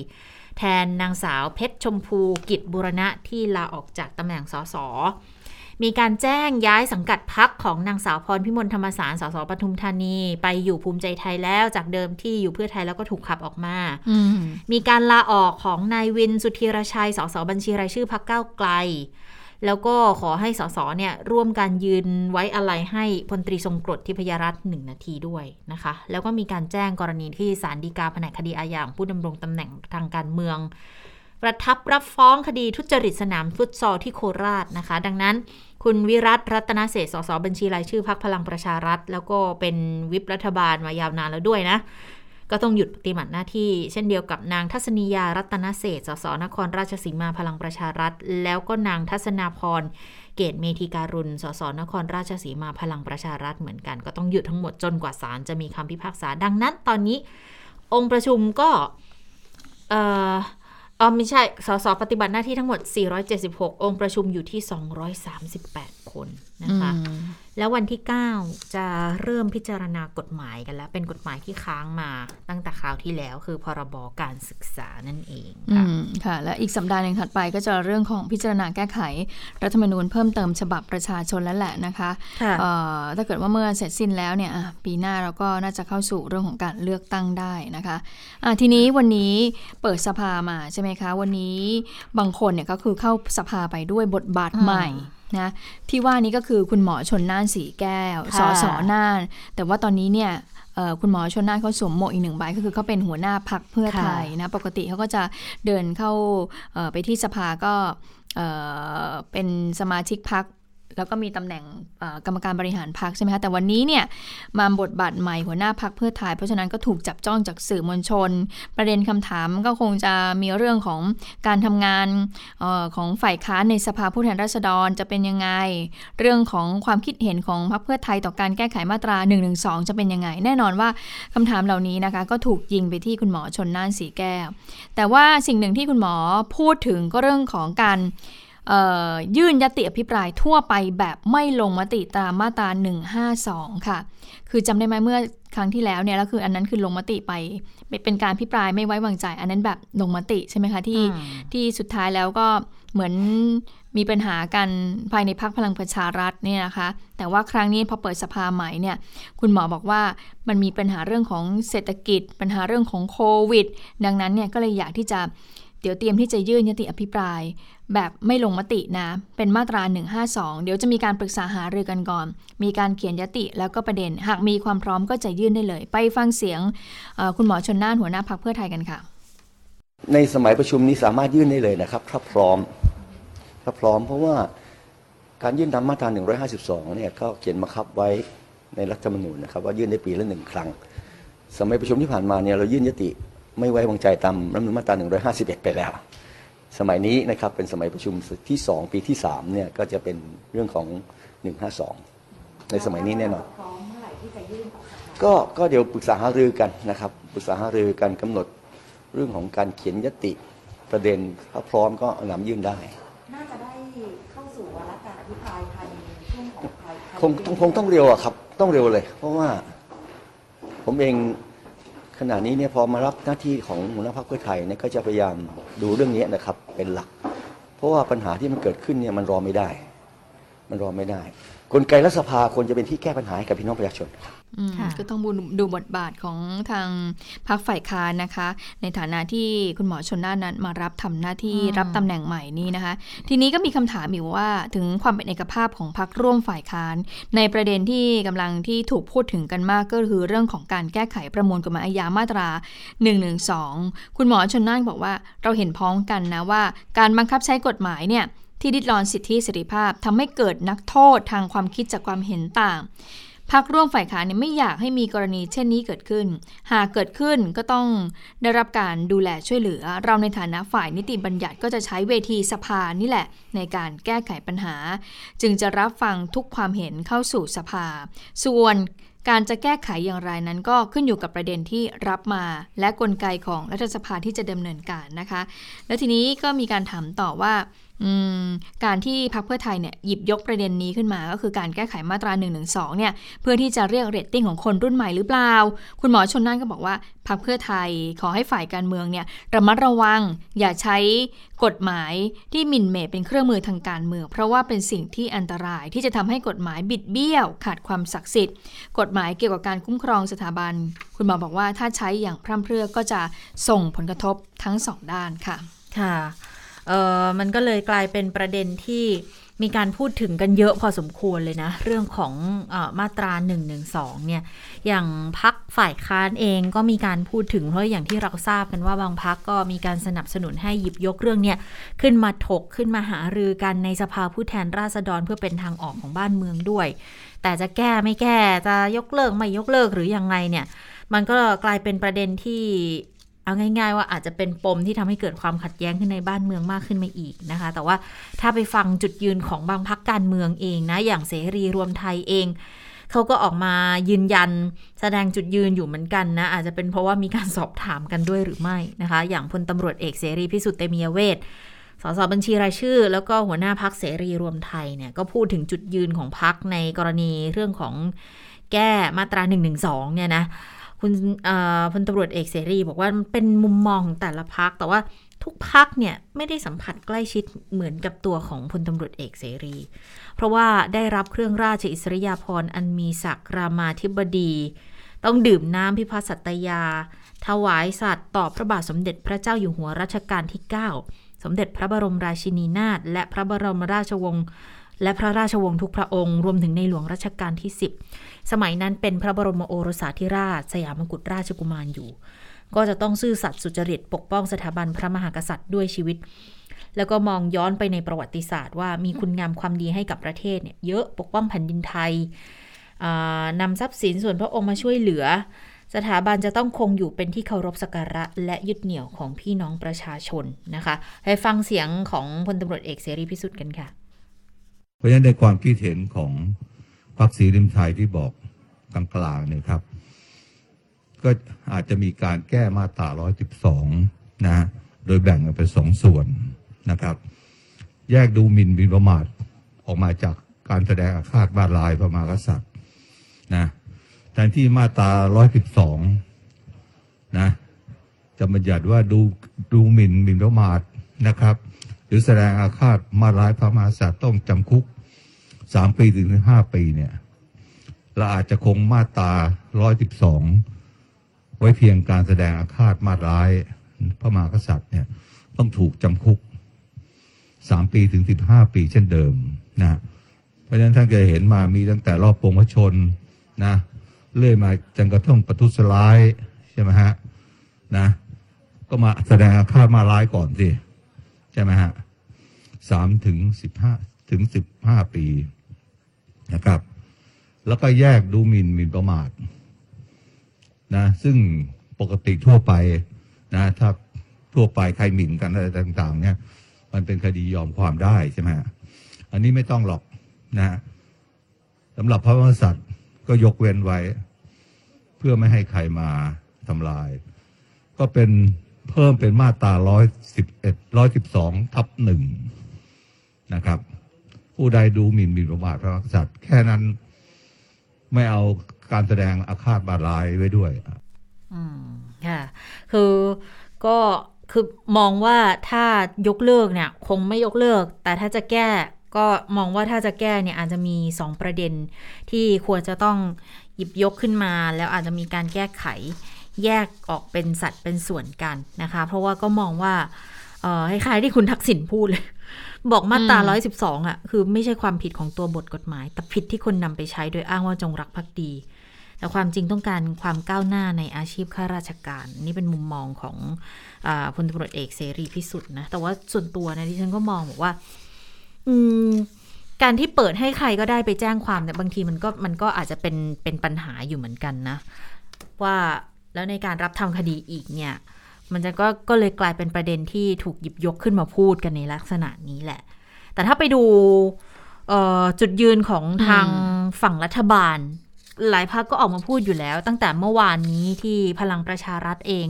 แทนนางสาวเพชรชมพูกิจบุรณะที่ลาออกจากตำแหน่งสสมีการแจ้งย้ายสังกัดพักของนางสาวพรพิมลธรรมสารสสปทุมธานี ไปอยู่ภูมิใจไทยแล้วจากเดิมที่อยู่เพื่อไทยแล้วก็ถูกขับออกมาอืมมีการลาออกของนายวินสุธีรชัยสสบัญชีรายชื่อพักเก้าวไกล แล้วก็ขอให้สสเนี่ยร่วมการยืนไว้อะไรให้พลตรีทรงกรดทิพยรัตน์หนึ่งนาทีด้วยนะคะ แล้วก็มีการแจ้งกรณีที่ศาลฎีกาแผนกคดีอาญาของผู้ดำรงตำแหน่งทางการเมือง ประทับรับฟ้องคดีทุจริตสนามฟุตซอลที่โคราชนะคะ ดังนั้นคุณวิรัตรัตนเศษสสบัญชีรายชื่อพักพลังประชารัฐ แล้วก็เป็นวิปรัฐบาลมายาวนานแล้วด้วยนะ ก็ต้องหยุดปฏิบัติหน้าที่ เช่นเดียวกับนางทัศนียารัตนเศษสสนครราชสีมาพลังประชารัฐ แล้วก็นางทัศนาพรเกตเมธีการุณสสนครราชสีมาพลังประชารัฐเหมือนกัน ก็ต้องหยุดทั้งหมดจนกว่าศาลจะมีคำพิพากษาดังนั้นตอนนี้ องค์ประชุมก็เอ่อเออไม่ใช่ สสปฏิบัติหน้าที่ทั้งหมด 476 องค์ประชุมอยู่ที่ 238 คนนะคะ แล้ววันที่ 9 จะเริ่มพิจารณากฎหมายกันแล้ว เป็นกฎหมายที่ค้างมาตั้งแต่คราวที่แล้ว คือพรบการศึกษานั่นเองอืค่ะมค่ะ และอีกสัปดาห์หนึ่งถัดไปก็จะเรื่องของพิจารณาแก้ไข รัฐธรรมนูญเพิ่มเติมฉบับประชาชนแล้วแหละนะคะค่ะเอ่อถ้าเกิดว่าเมื่อเสร็จสิ้นแล้วเนี่ยอะปีหน้าเราก็น่าจะเข้าสู่เรื่องของการเลือกตั้งได้นะคะอะทีนี้วันนี้เปิดสภามาใช่ไหมคะ วันนี้บางคนเนี่ยก็คือเข้าสภาไปด้วยบทบาทอืมใหม่ นะที่ว่านี้ก็คือคุณหมอชนน่านสีแก้วค่ะสสน่าน แต่ว่าตอนนี้เนี่ยเอ่อคุณหมอชนน่านเขาสวมหมวกอีกหนึ่งใบก็คือเขาเป็นหัวหน้าพักเพื่อไทยนะปกติเขาก็จะเดินเข้าเอ่อไปที่สภาก็เอ่อเป็นสมาชิกพัก แล้วก็มีตำแหน่งกรรมการบริหารพักใช่ไหมคะ แต่วันนี้เนี่ยมาบทบาทใหม่หัวหน้าพักเพื่อไทย เพราะฉะนั้นก็ถูกจับจ้องจากสื่อมวลชน ประเด็นคำถามก็คงจะมีเรื่องของการทำงานออของฝ่ายค้านในสภาผู้แทนราษฎรจะเป็นยังไง เรื่องของความคิดเห็นของพรรคเพื่อไทยต่อการแก้ไขมาตรา1นึจะเป็นยังไง แน่นอนว่าคำถามเหล่านี้นะคะก็ถูกยิงไปที่คุณหมอชนน่านสีแก้ว แต่ว่าสิ่งหนึ่งที่คุณหมอพูดถึงก็เรื่องของการ ยื่นยติอภิปรายทั่วไปแบบไม่ลงมติตามมาตรา 152 ค่ะ คือจำได้ไหมเมื่อครั้งที่แล้วเนี่ยแล้วคืออันนั้นคือลงมติไป เป็นการพิปรายไม่ไว้วางใจ อันนั้นแบบลงมติใช่ไหมคะที่อืมที่สุดท้ายแล้วก็เหมือนมีปัญหากันภายในพักพลังประชารัฐเนี่ยนะคะ แต่ว่าครั้งนี้พอเปิดสภาใหม่เนี่ย คุณหมอบอกว่ามันมีปัญหาเรื่องของเศรษฐกิจ ปัญหาเรื่องของโควิด ดังนั้นเนี่ยก็เลยอยากที่จะเดี๋ยวเตรียมที่จะยื่นยติอภิปราย แบบไม่ลงมตินะ เป็นมาตรา 152 เดี๋ยวจะมีการปรึกษาหารือกันก่อน มีการเขียนยติแล้วก็ประเด็น หากมีความพร้อมก็จะยื่นได้เลย ไปฟังเสียงคุณหมอชนน่านหัวหน้าพักเพื่อไทยกันค่ะ ในสมัยประชุมนี้สามารถยื่นได้เลยนะครับถ้าพร้อมถ้าพร้อมเพราะว่าการยื่นตามมาตรา 152 เนี่ยก็เขียนบังคับไว้ในรัฐธรรมนูญนะครับว่ายื่นได้ปีละหนึ่งครั้ง สมัยประชุมที่ผ่านมาเนี่ยเรายื่นยติไม่ไว้วางใจตามรัฐธรรมนูญมาตรา 151 ไปแล้ว สมัยนี้นะครับเป็นสมัยประชุมที่ 2 ปีที่3เนี่ยก็จะเป็นเรื่องของ 152 ในสมัยนี้แน่นอนก็ก็เดี๋ยวปรึกษาหารือกันนะครับปรึกษาหารือกันกำหนดเรื่องของการเขียนยติประเด็นถ้าพร้อมก็นำยื่นได้ น่าจะได้เข้าสู่วาระการอภิปรายภายในช่วงของภายคงต้องคงต้องเร็วอะครับ ต้องเร็วเลย เพราะว่าผมเอง ขณะนี้เนี่ยพอมารับหน้าที่ของหัวหน้าพรรคเพื่อไทยเนี่ยก็จะพยายามดูเรื่องนี้นะครับเป็นหลัก เพราะว่าปัญหาที่มันเกิดขึ้นเนี่ยมันรอไม่ได้ มันรอไม่ได้ กลไกรัฐสภาควรจะเป็นที่แก้ปัญหาให้กับพี่น้องประชาชนอืมค่ะก็ต้องดูดูบทบาทของทางพรรคฝ่ายค้านนะคะ ในฐานะที่คุณหมอชนน่านนั้นมารับทำหน้าที่อืมรับตำแหน่งใหม่นี้นะคะ ทีนี้ก็มีคำถามอยู่ว่าถึงความเป็นเอกภาพของพรรคร่วมฝ่ายค้าน ในประเด็นที่กำลังที่ถูกพูดถึงกันมากก็คือเรื่องของการแก้ไขประมวลกฎหมายอาญามาตรา112คุณหมอชนน่านบอกว่าเราเห็นพ้องกันนะว่า การบังคับใช้กฎหมายเนี่ย ที่ดิดรอนสิทธิเสรีภาพทำให้เกิดนักโทษทางความคิดจากความเห็นต่างพักร่วมฝ่ายค้านเนี่ยไม่อยากให้มีกรณีเช่นนี้เกิดขึ้น หากเกิดขึ้นก็ต้องได้รับการดูแลช่วยเหลือ เราในฐานะฝ่ายนิติบัญญัติก็จะใช้เวทีสภานี่แหละ ในการแก้ไขปัญหา จึงจะรับฟังทุกความเห็นเข้าสู่สภา ส่วนการจะแก้ไขอย่างไรนั้นก็ขึ้นอยู่กับประเด็นที่รับมา และกลไกของรัฐสภาที่จะดำเนินการนะคะ แล้วทีนี้ก็มีการถามต่อว่า การที่พรรคเพื่อไทยเนี่ยหยิบยกประเด็นนี้ขึ้นมา ก็คือการแก้ไขมาตรา1นึเนี่ยเพื่อที่จะเรียกเรตติ้งของคนรุ่นใหม่หรือเปล่า คุณหมอชนน่านก็บอกว่าพรรคเพื่อไทยขอให้ฝ่ายการเมืองเนี่ยระมัดระวัง อย่าใช้กฎหมายที่หมิ่นเหม่เป็นเครื่องมือทางการเมือง เพราะว่าเป็นสิ่งที่อันตรายที่จะทำให้กฎหมายบิดเบี้ยว ขาดความศักดิ์สิทธิ์ กฎหมายเกี่ยวกับการคุ้มครองสถาบัน คุณหมอบอกว่าถ้าใช้อย่างพร่ำเพรื่อก็จะส่งผลกระทบทั้งสองด้านค่ะค่ะ เออมันก็เลยกลายเป็นประเด็นที่มีการพูดถึงกันเยอะพอสมควรเลยนะ เรื่องของอมาตรา1นึเนี่ยอย่างพักฝ่ายค้านเองก็มีการพูดถึงเพราะอย่างที่เราทราบกันว่าบางพักก็มีการสนับสนุนให้หยิบยกเรื่องเนี้ยขึ้นมาถกขึ้นมาหารือกันในสภาผู้แทนราษฎรเพื่อเป็นทางออกของบ้านเมืองด้วย แต่จะแก้ไม่แก้จะยกเลิกไม่ยกเลิกหรือยังไงเนี่ยมันก็กลายเป็นประเด็นที่ เอาง่าย ๆ ว่าอาจจะเป็นปมที่ทำให้เกิดความขัดแย้งขึ้นในบ้านเมืองมากขึ้นมาอีกนะคะ แต่ว่าถ้าไปฟังจุดยืนของบางพักการเมืองเองนะ อย่างเสรีรวมไทยเองเขาก็ออกมายืนยันแสดงจุดยืนอยู่เหมือนกันนะ อาจจะเป็นเพราะว่ามีการสอบถามกันด้วยหรือไม่นะคะ อย่างพลตำรวจเอกเสรีพิสุทธิ์เตมียเวทสสบัญชีรายชื่อ แล้วก็หัวหน้าพักเสรีรวมไทยเนี่ยก็พูดถึงจุดยืนของพักในกรณีเรื่องของแก้มาตรา1นึเนี่ยนะ คุณพลตำรวจเอกเสรีบอกว่าเป็นมุมมองของแต่ละพัก แต่ว่าทุกพักเนี่ยไม่ได้สัมผัสใกล้ชิดเหมือนกับตัวของพลตำรวจเอกเสรี เพราะว่าได้รับเครื่องราชอิสริยาภรณ์อันมีศักดิ์รามาธิบดี ต้องดื่มน้ำพิพัฒสัตยา ถวายสัตว์ต่อพระบาทสมเด็จพระเจ้าอยู่หัวรัชกาลที่ 9 สมเด็จพระบรมราชินีนาถและพระบรมราชวงศ์และพระราชวงศ์ทุกพระองค์ รวมถึงในหลวงรัชกาลที่ 10 สมัยนั้นเป็นพระบรมโอรสาธิราช สยามกุฎราชกุมารอยู่ ก็จะต้องซื่อสัตย์สุจริตปกป้องสถาบันพระมหากษัตริย์ด้วยชีวิต แล้วก็มองย้อนไปในประวัติศาสตร์ว่ามีคุณงามความดีให้กับประเทศเนี่ยเยอะปกป้องแผ่นดินไทยนำทรัพย์สินส่วนพระองค์มาช่วยเหลือ สถาบันจะต้องคงอยู่เป็นที่เคารพสักการะ และยึดเหนี่ยวของพี่น้องประชาชนนะคะให้ฟังเสียงของพลตำรวจเอกเสรีพิสุทธิ์กันค่ะ เพราะฉะนั้นในความคิดเห็นของพรรคสีริมไทยที่บอก กลางๆเนี่ยครับ ก็อาจจะมีการแก้มาตรา112 นะ โดยแบ่งเป็นสองส่วนนะครับ แยกดูหมิ่นบินประมาทออกมาจากการแสดงอาฆาตบาดลายพระมหากษัตริย์นะแทนที่มาตรา112 นะจะบัญญัติว่าดูดูหมิ่นบินประมาทนะครับ หรือแสดงอาฆาตมาร้ายพระมหากษัตริย์ต้องจำคุกสามปีถึงห้าปีเนี่ย เราอาจจะคงมาตราร้อยสิบสองไว้เพียงการแสดงอาฆาตมาร้ายพระมหากษัตริย์เนี่ยต้องถูกจำคุกสามปีถึงสิบห้าปีเช่นเดิมนะเพราะฉะนั้นท่านจะเห็นมามีตั้งแต่รอบปวงพระชนนะเรื่อยมาจนกระทั่งประทุษร้ายใช่ไหมฮะนะก็มาแสดงอาฆาตมาร้ายก่อนสิใช่ไหมฮะสามถึงสิบห้าถึงสิบห้าปีนะครับ แล้วก็แยกดูหมิ่นหมิ่นประมาทนะซึ่งปกติทั่วไปนะถ้าทั่วไปใครหมิ่นกันอะไรต่าง ๆ เนี่ย มันเป็นคดียอมความได้ใช่ไหมอันนี้ไม่ต้องหรอกนะสำหรับพระมหากษัตริย์ก็ยกเว้นไว้ เพื่อไม่ให้ใครมาทำลาย ก็เป็นเพิ่มเป็นมาตราร้อยสิบเอ็ดร้อยสิบสองทับหนึ่งนะครับ ผู้ใดดูหมิ่นหมิ่นประมาทพระมหากษัตริย์แค่นั้น ไม่เอาการแสดงอาฆาตบาดร้ายไว้ด้วยอืมค่ะคือก็คือมองว่าถ้ายกเลิกเนี่ย คงไม่ยกเลิก แต่ถ้าจะแก้ก็มองว่าถ้าจะแก้เนี่ยอาจจะมี 2 ประเด็น ที่ควรจะต้องหยิบยกขึ้นมา แล้วอาจจะมีการแก้ไขแยกออกเป็นสัตว์เป็นส่วนกันนะคะ เพราะว่าก็มองว่าเออคล้ายๆที่คุณทักษิณพูดเลย บอกมาตราร้อยสิบสองอะ คือไม่ใช่ความผิดของตัวบทกฎหมาย แต่ผิดที่คนนำไปใช้โดยอ้างว่าจงรักภักดี แต่ความจริงต้องการความก้าวหน้าในอาชีพข้าราชการ นี่เป็นมุมมองของอพลตำรวจเอกเสรีพิสุทธิ์นะ แต่ว่าส่วนตัวนะที่ฉันก็มองบอกว่า อืมการที่เปิดให้ใครก็ได้ไปแจ้งความเนี่ยบางทีมันก็มันก็อาจจะเป็นเป็นปัญหาอยู่เหมือนกันนะ ว่าแล้วในการรับทำคดีอีกเนี่ย มันจะก็ก็เลยกลายเป็นประเด็นที่ถูกหยิบยกขึ้นมาพูดกันในลักษณะนี้แหละ แต่ถ้าไปดูจุดยืนของทางฝั่งรัฐบาล หลายพักก็ออกมาพูดอยู่แล้ว ตั้งแต่เมื่อวานนี้ที่พลังประชารัฐเอง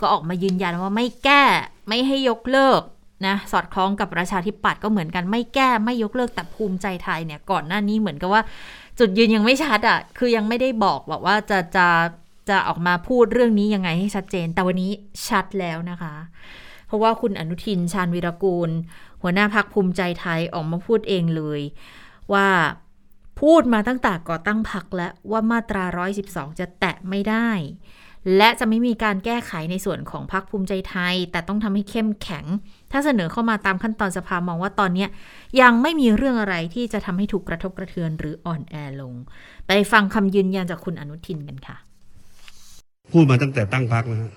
ก็ออกมายืนยันว่าไม่แก้ไม่ให้ยกเลิกนะสอดคล้องกับประชาธิปัตย์ก็เหมือนกันไม่แก้ไม่ยกเลิกแต่ภูมิใจไทยเนี่ยก่อนหน้านี้เหมือนกับว่า จุดยืนยังไม่ชัดอะ่ะคือยังไม่ได้บอกบอกว่าจะจะ จะออกมาพูดเรื่องนี้ยังไงให้ชัดเจน แต่วันนี้ชัดแล้วนะคะ เพราะว่าคุณอนุทินชาญวิรากูล หัวหน้าพักภูมิใจไทยออกมาพูดเองเลย ว่าพูดมาตั้งแต่ก่อตั้งพักแล้วว่ามาตรา 112 จะแตะไม่ได้ และจะไม่มีการแก้ไขในส่วนของพักภูมิใจไทย แต่ต้องทำให้เข้มแข็ง ถ้าเสนอเข้ามาตามขั้นตอนสภามองว่าตอนนี้ยังไม่มีเรื่องอะไรที่จะทำให้ถูกกระทบกระเทือนหรืออ่อนแอลง ไปฟังคำยืนยันจากคุณอนุทินกันค่ะ พูดมาตั้งแต่ตั้งพักนะ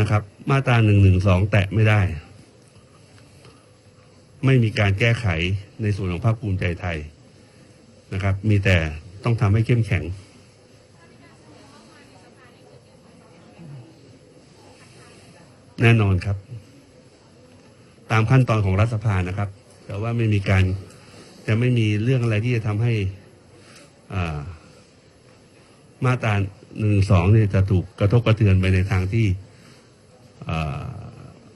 นะครับ มาตราหนึ่งหนึ่งสองแตะไม่ได้ ไม่มีการแก้ไขในส่วนของภาคภูมิใจไทยนะครับ มีแต่ต้องทำให้เข้มแข็ง แน่นอนครับ ตามขั้นตอนของรัฐสภานะครับ แต่ว่าไม่มีการจะไม่มีเรื่องอะไรที่จะทำให้มาตรา หนึ่งสองเนี่ยจะถูกกระทบกระเทือนไปในทางที่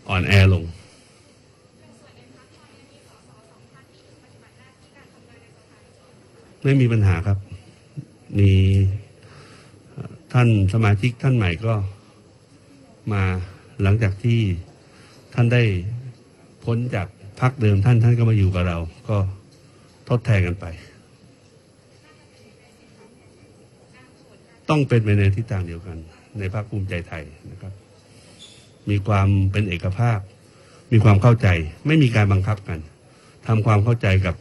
อ่อนแอลงไม่มีปัญหาครับ มีท่านสมาชิกท่านใหม่ก็มาหลังจากที่ท่านได้พ้นจากพักเดิมท่านท่านก็มาอยู่กับเรา ก็ทดแทนกันไป ต้องเป็นไปในทิศทางเดียวกัน ในภาคภูมิใจไทยนะครับ มีความเป็นเอกภาพ มีความเข้าใจ ไม่มีการบังคับกันทำความเข้าใจกับ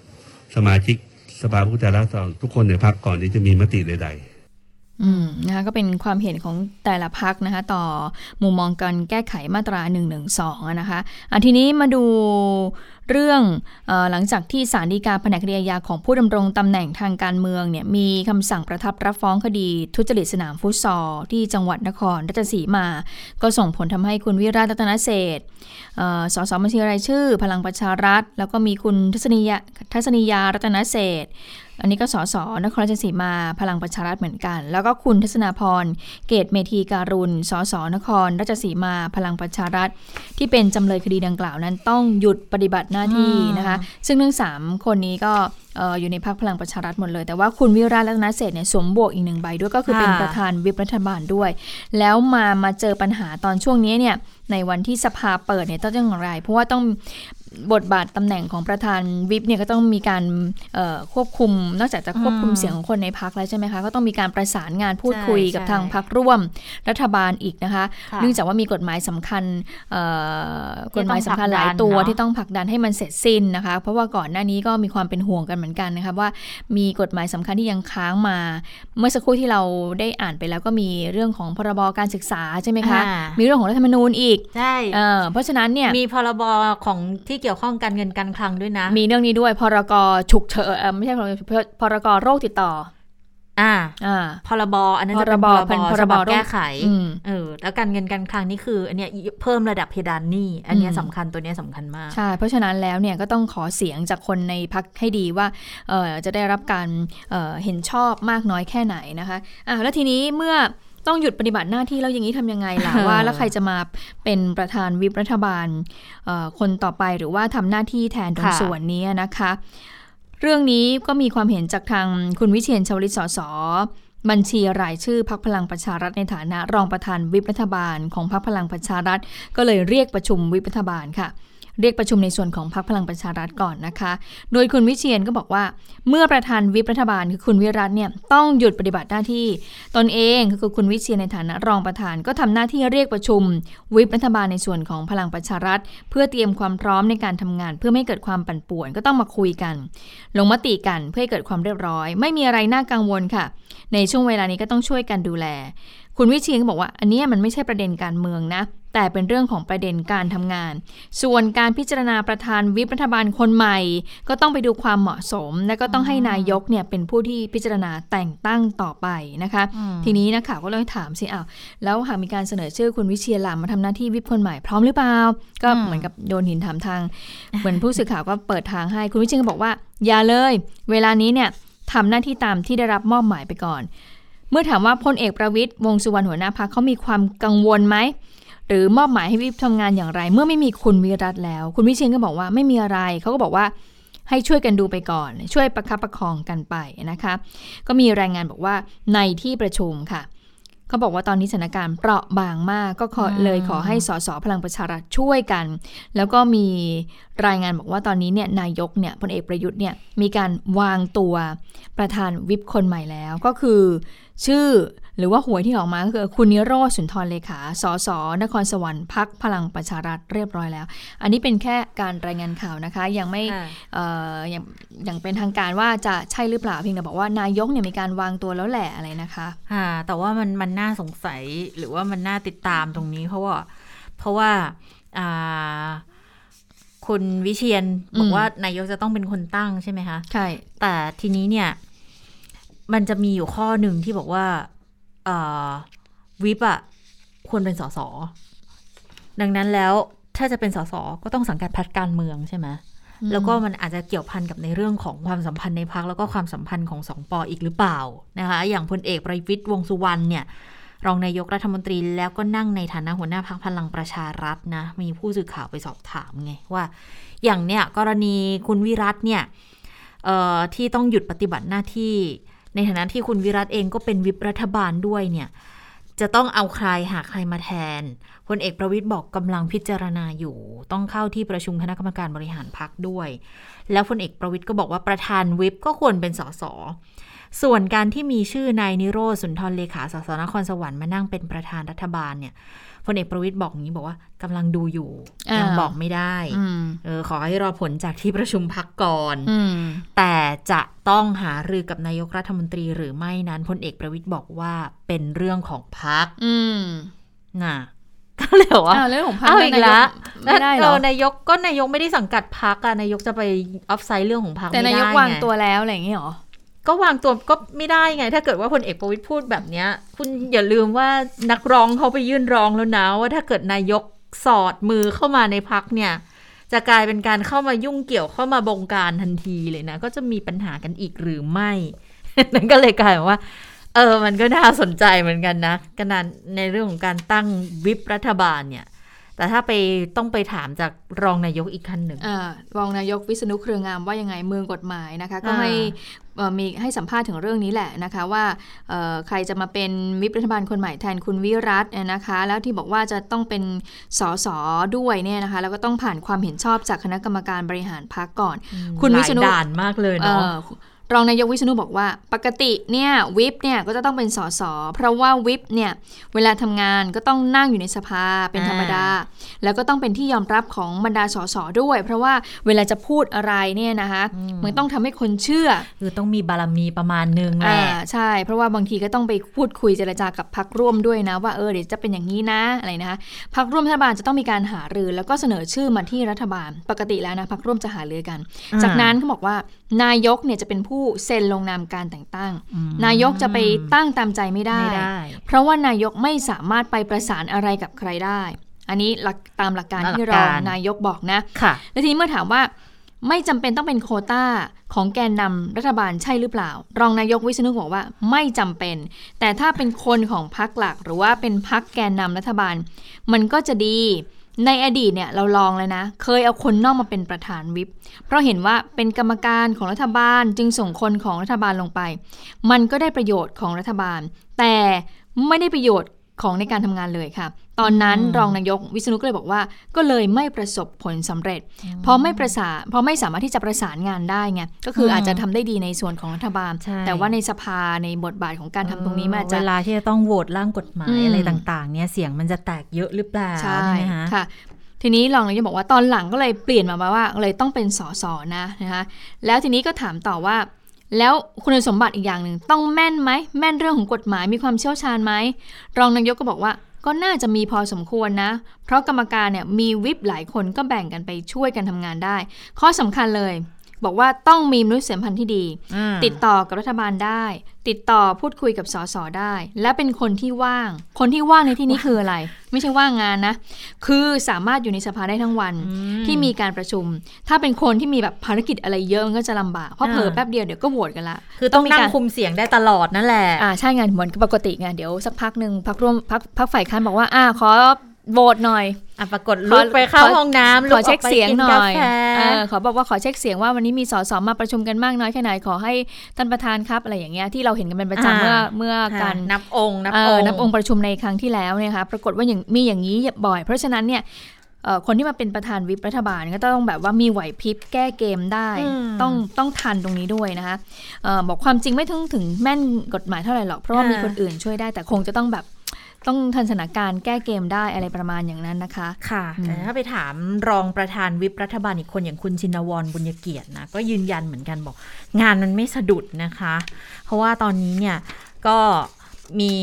สมาชิกสภาผู้แทนราษฎรทุกคนในพรรคก่อนที่จะมีมติใด ๆ อืมนะคะก็เป็นความเห็นของแต่ละพักนะคะต่อมุมมองการแก้ไขมาตรา1นึนะคะอะทีนี้มาดูเรื่องอหลังจากที่ศาลฎีกาแผนกคดีอาญาของผู้ดำรงตำแหน่งทางการเมืองเนี่ยมีคำสั่งประทับรับฟ้องคดีทุจริตสนามฟุตซอลที่จังหวัดนครราชสีมา ก็ส่งผลทำให้คุณวิราชรัตนเศษฐ์เอ่อสสบัญชีรายชื่อ พลังประชารัฐ แล้วก็มีคุณทัศนียาทัศนียารัตนเศษ อันนี้ก็สสนครราชสีมาพลังประชารัฐเหมือนกัน แล้วก็คุณทัศนาพรเกตเมธีการุณสสนครราชสีมาพลังประชารัฐ ที่เป็นจำเลยคดีดังกล่าวนั้นต้องหยุดปฏิบัติหน้าที่นะคะ ซึ่งทั้งสามคนนี้ก็อออยู่ในพักพลังประชารัฐหมดเลย แต่ว่าคุณวิราชรัตนเศษเนี่ยสวมบวกอีกหนึ่งใบด้วยก็คือเป็นประธานวิปรัฐบาลด้วย แล้วมามาเจอปัญหาตอนช่วงนี้เนี่ยในวันที่สภาเปิดเนี่ยต้องอย่างไร เพราะว่าต้อง บทบาทตำแหน่งของประธานวิปเนี่ยก็ต้องมีการเอ่อควบคุม นอกจากจะควบคุมอืมเสียงของคนในพักแล้วใช่ไหมคะ ก็ต้องมีการประสานงานพูดคุยใช่กับใช่ทางพักร่วมรัฐบาลอีกนะคะค่ะเนื่องจากว่ามีกฎหมายสำคัญเอ่อที่กฎหมายสำคัญหลายต้องผลักดันตัวเนอะที่ต้องผลักดันให้มันเสร็จสิ้นนะคะ เพราะว่าก่อนหน้านี้ก็มีความเป็นห่วงกันเหมือนกันนะคะว่ามีกฎหมายสำคัญที่ยังค้างมา เมื่อสักครู่ที่เราได้อ่านไปแล้วก็มีเรื่องของพรบการศึกษาใช่ไหมคะอ่ามีเรื่องของรัฐธรรมนูญอีกใช่เออเพราะฉะนั้นเนี่ยมีพรบของที่เกี่ยวข้องการเงินการคลังด้วยนะ มีเรื่องนี้ด้วยพรกฉุกเฉินเอ่อไม่ใช่พรกพรกโรคติดต่อ อ่าอ่าพรบอันนั้นจะเป็นพพรรบบเป็นพฉรบบับโรคแก้ไขอืมเออแล้วการเงินการคลังนี่คือ อันเนี้ยเพิ่มระดับเพดานหนี้อันเนี้ยอืมสำคัญตัวเนี้ยสำคัญมากใช่เพราะฉะนั้นแล้วเนี่ยก็ต้องขอเสียงจากคนในพักให้ดีว่าเอ่อจะได้รับการเอ่อเห็นชอบมากน้อยแค่ไหนนะคะอะแล้วทีนี้เมื่อ ต้องหยุดปฏิบัติหน้าที่แล้วอย่างนี้ทำยังไงล่ะว่า แล้วใครจะมาเป็นประธานวิปรัฐบาลเอ่อคนต่อไปหรือว่าทำหน้าที่แทนตรงค่ะส่วนนี้นะคะ เรื่องนี้ก็มีความเห็นจากทางคุณวิเชียนชวลิตสสบัญชีรายชื่อพักพลังประชารัฐในฐานะ รองประธานวิปรัฐบาลของพักพลังประชารัฐ ก็เลยเรียกประชุมวิปรัฐบาลค่ะ เรียกประชุมในส่วนของพรรคพลังประชารัฐก่อนนะคะ โดยคุณวิเชียนก็บอกว่า เมื่อประธานวิปรัฐบาลคือคุณวิรัตเนี่ยต้องหยุดปฏิบัติหน้าที่ ตนเองคือคุณวิเชียนในฐานะรองประธานก็ทำหน้าที่เรียกประชุม วิปรัฐบาลในส่วนของพลังประชารัฐ เพื่อเตรียมความพร้อมในการทำงาน เพื่อไม่เกิดความปั่นป่วนก็ต้องมาคุยกัน ลงมติกันเพื่อให้เกิดความเรียบร้อย ไม่มีอะไรน่ากังวลค่ะ ในช่วงเวลานี้ก็ต้องช่วยกันดูแล คุณวิเชียนก็บอกว่า อันเนี้ยมันไม่ใช่ประเด็นการเมืองนะ แต่เป็นเรื่องของประเด็นการทำงาน ส่วนการพิจารณาประธานวิปรัฐบาลคนใหม่ ก็ต้องไปดูความเหมาะสม และก็ต้องให้นายกเนี่ยเป็นผู้ที่พิจารณาแต่งตั้งต่อไปนะคะอืมทีนี้นักข่าวก็เลยถามสิอ้าวแล้วหากมีการเสนอชื่อคุณวิเชียรลามาทำหน้าที่วิปคนใหม่พร้อมหรือเปล่า ก็เหมือนกับโยนหินถามทาง เหมือนผู้สื่อข่าวก็เปิดทางให้คุณวิเชียรก็บอกว่าอย่าเลย เวลานี้เนี่ยทำหน้าที่ตามที่ได้รับมอบหมายไปก่อน เมื่อถามว่าพลเอกประวิตยวงสุวรรณหัวหน้าพักเขามีความกังวลไหมหรือมอบหมายให้วิปทำงานอย่างไร เมื่อไม่มีคุณวิรัตแล้ว คุณวิเชียนก็บอกว่าไม่มีอะไรเขาก็บอกว่าให้ช่วยกันดูไปก่อน ช่วยประคับประคองกันไปนะคะ ก็มีรายงานบอกว่าในที่ประชุมค่ะ เขาบอกว่าตอนนี้สถานการณ์เปราะบางมาก ก็ขออืมเลยขอให้สสพลังประชารัฐช่วยกัน แล้วก็มีรายงานบอกว่าตอนนี้เนี่ยนายกเนี่ยพลเอกประยุทธ์เนี่ยมีการวางตัวประธานวิปคนใหม่แล้ว ก็คือชื่อ หรือว่าหวยที่ออกมาก็คือคุณนิโรธสุนทรเลขา สส นครสวรรค์พักพลังประชารัฐเรียบร้อยแล้ว อันนี้เป็นแค่การรายงานข่าวนะคะ ยังไม่ค่ะเอ่ออย่างอย่างเป็นทางการว่าจะใช่หรือเปล่าเพียงแต่บอกว่านายกเนี่ยมีการวางตัวแล้วแหละอะไรนะคะค่ะแต่ว่ามันมันน่าสงสัยหรือว่ามันน่าติดตามตรงนี้ เพราะว่าเพราะว่าอ่าคุณวิเชียนบออืกมว่านายกจะต้องเป็นคนตั้งใช่ไหมคะ ใช่ แต่ทีนี้เนี่ย มันจะมีอยู่ข้อหนึ่งที่บอกว่าเอ่อ วิปอะควรเป็นสสดังนั้นแล้วถ้าจะเป็นสสก็ต้องสังกัดพรรคการเมืองใช่ไหมแล้วก็มันอาจจะเกี่ยวพันกับในเรื่องของความสัมพันธ์ในพักแล้วก็ความสัมพันธ์ของสองปออีกหรือเปล่านะคะ อย่างพลเอกประวิตยวงษ์สุวรรณเนี่ย รองนายกรัฐมนตรีแล้วก็นั่งในฐานะหัวหน้าพักพลังประชารัฐนะ มีผู้สื่อข่าวไปสอบถามไงว่า อย่างเนี่ยกรณีคุณวิรัตเนี่ยเอ่อที่ต้องหยุดปฏิบัติหน้าที่ ในฐานะที่คุณวิรัตเองก็เป็นวิปรัฐบาลด้วยเนี่ยจะต้องเอาใครหาใครมาแทนพลเอกประวิทย์บอกกำลังพิจารณาอยู่ ต้องเข้าที่ประชุมคณะกรรมการบริหารพักด้วย แล้วพลเอกประวิทย์ก็บอกว่าประธานวิปก็ควรเป็นสสส่วนการที่มีชื่อนายนิโรธสุนทรเลขาสสนครสวรรค์มานั่งเป็นประธานรัฐบาลเนี่ย พลเอกประวิทย์บอกอย่างนี้บอกว่ากำลังดูอยู่อ่ายัยังบอกไม่ได้อืมเออขอให้รอผลจากที่ประชุมพักก่อนอืมแต่จะต้องหารือกับนายกรัฐมนตรีหรือไม่นั้นพลเอกประวิทย์บอกว่าเป็นเรื่องของพักอืมน่ะก็เลยบอกว่าอ้าวเรื่องของพักเอาอีกแล้วไม่ได้เหรอนายกก็นายกไม่ได้สังกัดพักอะนายกจะไปออฟไซด์เรื่องของพักแต่ไม่นาได้ยกวางไตัวแล้วอะไรอย่างเงี้ยเหรอ ก็วางตัวก็ไม่ได้ไง ถ้าเกิดว่าพลเอกประวิตยพูดแบบเนี้ย คุณอย่าลืมว่านักร้องเขาไปยื่นร้องแล้วนะว่าถ้าเกิดนายกสอดมือเข้ามาในพักเนี่ย จะกลายเป็นการเข้ามายุ่งเกี่ยวเข้ามาบงการทันทีเลยนะ ก็จะมีปัญหากันอีกหรือไม่นั่นก็เลยกลายเป็นว่า เออ มันก็น่าสนใจเหมือนกันนะขนาดในเรื่องของการตั้งวิปรัฐบาลเนี่ยแต่ถ้าไปต้องไปถามจากรองนายกอีกขั้นหนึ่งอ่ารองนายกวิษณุเครืองามว่ายังไงเมืองกฎหมายนะคะ ก็อ่าให้เอ่อ มีให้สัมภาษณ์ถึงเรื่องนี้แหละนะคะว่าเอ่อใครจะมาเป็นวิปรัฐบาลคนใหม่แทนคุณวิรัตน์นะคะ แล้วที่บอกว่าจะต้องเป็นสสด้วยเนี่ยนะคะแล้วก็ต้องผ่านความเห็นชอบจากคณะกรรมการบริหารพรรคก่อน คุณวิษณุหลายด่านมากเลยเนาะเอ่อ รองนายกวิษณุบอกว่า ปกติเนี่ยวิปเนี่ยก็จะต้องเป็นสสเพราะว่าวิปเนี่ยเวลาทำงานก็ต้องนั่งอยู่ในสภาเป็นธรรมดา แล้วก็ต้องเป็นที่ยอมรับของบรรดาสสด้วย เพราะว่าเวลาจะพูดอะไรเนี่ยนะคะมันต้องทำให้คนเชื่อคือต้องมีบารมีประมาณนึงแหอ่าละใช่ เพราะว่าบางทีก็ต้องไปพูดคุยเจรจากับพักร่วมด้วยนะ ว่าเออเดี๋ยวจะเป็นอย่างนี้นะอะไรนะคะพักร่วมรัฐบาลจะต้องมีการหารือแล้วก็เสนอชื่อมาที่รัฐบาล ปกติแล้วนะพักร่วมจะหารือกัน จากนั้นเขาบอกว่านายกเนี่ยจะเป็นผู้เซ็นลงนามการแต่งตั้ง นายกจะไปตั้งตามใจไม่ได้ไม่ได้ เพราะว่านายกไม่สามารถไปประสานอะไรกับใครได้ อันนี้หลักตามหลักการที่รองนายกบอกนะค่ะแล้วทีนี้เมื่อถามว่าไม่จำเป็นต้องเป็นโควต้าของแกนนำรัฐบาลใช่หรือเปล่า รองนายกวิษณุบอกว่าไม่จำเป็น แต่ถ้าเป็นคนของพรรคหลัก หรือว่าเป็นพรรคแกนนำรัฐบาล มันก็จะดี ในอดีตเนี่ยเราลองเลยนะ เคยเอาคนนอกมาเป็นประธานวิป เพราะเห็นว่าเป็นกรรมการของรัฐบาลจึงส่งคนของรัฐบาลลงไป มันก็ได้ประโยชน์ของรัฐบาล แต่ไม่ได้ประโยชน์ ของในการทำงานเลยค่ะ ตอนนั้นรองนายกวิษณุก็เลยบอกว่า ก็เลยไม่ประสบผลสำเร็จเพราะไม่ประสานเพราะไม่สามารถที่จะประสานงานได้ไงก็คืออมอาจจะทำได้ดีในส่วนของรัฐบาลใช่แต่ว่าในสภาในบทบาทของการทำตรงนี้มันอาจจะเวลาที่จะต้องโหวตร่างกฎหมาอืยมอะไรต่างๆเนี่ยเสียงมันจะแตกเยอะหรือเปล่าใช่ไหมคะค่ะทีนี้รองนายกบอกว่าตอนหลังก็เลยเปลี่ยนมาว่าเลยต้องเป็นสสนะนะคะแล้วทีนี้ก็ถามต่อว่า แล้วคุณสมบัติอีกอย่างหนึ่งต้องแม่นไหมแม่นเรื่องของกฎหมายมีความเชี่ยวชาญไหมรองนายกก็บอกว่าก็น่าจะมีพอสมควรนะ เพราะกรรมการเนี่ยมีวิปหลายคนก็แบ่งกันไปช่วยกันทำงานได้ ข้อสำคัญเลย บอกว่าต้องมีมนุษยสัมพันธ์ที่ดีอืมติดต่อกับรัฐบาลได้ ติดต่อพูดคุยกับสสได้ และเป็นคนที่ว่าง คนที่ว่างในที่นี้คืออะไร ไม่ใช่ว่างงานนะ คือสามารถอยู่ในสภาได้ทั้งวันที่มีการประชุม ถ้าเป็นคนที่มีแบบภารกิจอะไรเยอะมันก็จะลำบากเพราะอ่าเผลอแป๊บเดียวเดี๋ยวก็โหวตกันละคือต้องมีนั่งการคุมเสียงได้ตลอดนั่นแหละอ่าใช่ไงเหมือนกับปกติไงเดี๋ยวสักพักหนึ่งพักร่วมพักพักฝ่ายค้านบอกว่าอ่าขอ โหวตหน่อยอะปรากฏลุกไปเข้าขอห้องน้ำขอเช็คลุกกไปเสียงกิหน่กาอยแฟเออขอบอกว่าขอเช็คเสียงว่าวันนี้มีสสมาประชุมกันมากน้อยแค่ไหนขอให้ท่านประธานครับอะไรอย่างเงี้ยที่เราเห็นกันเป็นประจำเมื่อเมื่อค่ะการนับองค์นับเอ่อองค์นับองค์ประชุมในครั้งที่แล้วเนี่ยค่ะปรากฏว่าอย่างมีอย่างนี้บ่อย เพราะฉะนั้นเนี่ยเอ่อคนที่มาเป็นประธานวิปรัฐบาลก็ต้องแบบว่ามีไหวพริบแก้เกมได้อืมต้องต้องทันตรงนี้ด้วยนะคะเอ่อบอกความจริงไม่ถึงถึงแม่นกฎหมายเท่าไหร่หรอกเพราะว่ามีคนอื่นช่วยได้แต่คงจะต้องแบบ ต้องทันสถานการณ์แก้เกมได้อะไรประมาณอย่างนั้นนะคะ ค่ะอืมแต่ถ้าไปถามรองประธานวิปรัฐบาลอีกคนอย่างคุณชินวรบุญเกียรตินะก็ยืนยันเหมือนกันบอก งานมันไม่สะดุดนะคะ เพราะว่าตอนนี้เนี่ยก็มี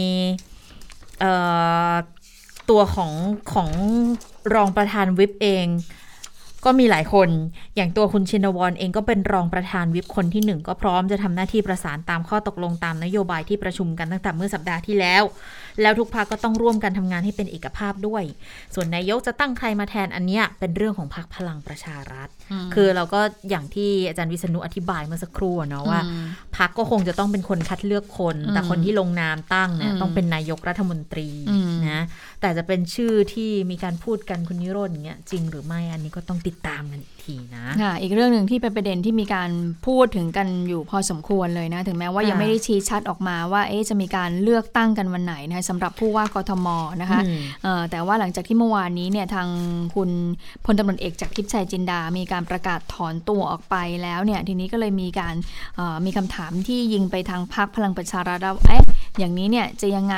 เอ่อตัวของของรองประธานวิปเองก็มีหลายคน อย่างตัวคุณชินวรเองก็เป็นรองประธานวิปคนที่หนึ่งก็พร้อมจะทำหน้าที่ประสานตามข้อตกลงตามนโยบายที่ประชุมกันตั้งแต่เมื่อสัปดาห์ที่แล้ว แล้วทุกพักก็ต้องร่วมกันทำงานให้เป็นเอกภาพด้วย ส่วนนายกจะตั้งใครมาแทนอันเนี้ยเป็นเรื่องของพรรคพลังประชารัฐ คือเราก็อย่างที่อาจารย์วิษณุอธิบายเมื่อสักครู่อะเนาะว่าอืมพักก็คงจะต้องเป็นคนคัดเลือกคนอืมแต่คนที่ลงนามตั้งเนี่ยอืมต้องเป็นนายกรัฐมนตรีอืมนะแต่จะเป็นชื่อที่มีการพูดกันคุณนิโรธอย่างเงี้ยจริงหรือไม่อันนี้ก็ต้องติดตามกันอีก ทีนะค่ะอีกเรื่องหนึ่งที่เป็นประเด็นที่มีการพูดถึงกันอยู่พอสมควรเลยนะ ถึงแม้ว่าค่ะยังไม่ได้ชี้ชัดออกมาว่าเอ๊ะจะมีการเลือกตั้งกันวันไหนนะคะสำหรับผู้ว่ากทมนะคะอืมเอ่อแต่ว่าหลังจากที่เมื่อวานนี้เนี่ยทางคุณพลตำรวจเอกจากทิพย์ชัยจินดา มีการประกาศถอนตัวออกไปแล้วเนี่ยทีนี้ก็เลยมีการเอ่อมีคำถามที่ยิงไปทางพรรคพลังประชารัฐว่าเอ๊ะอย่างนี้เนี่ยจะยังไง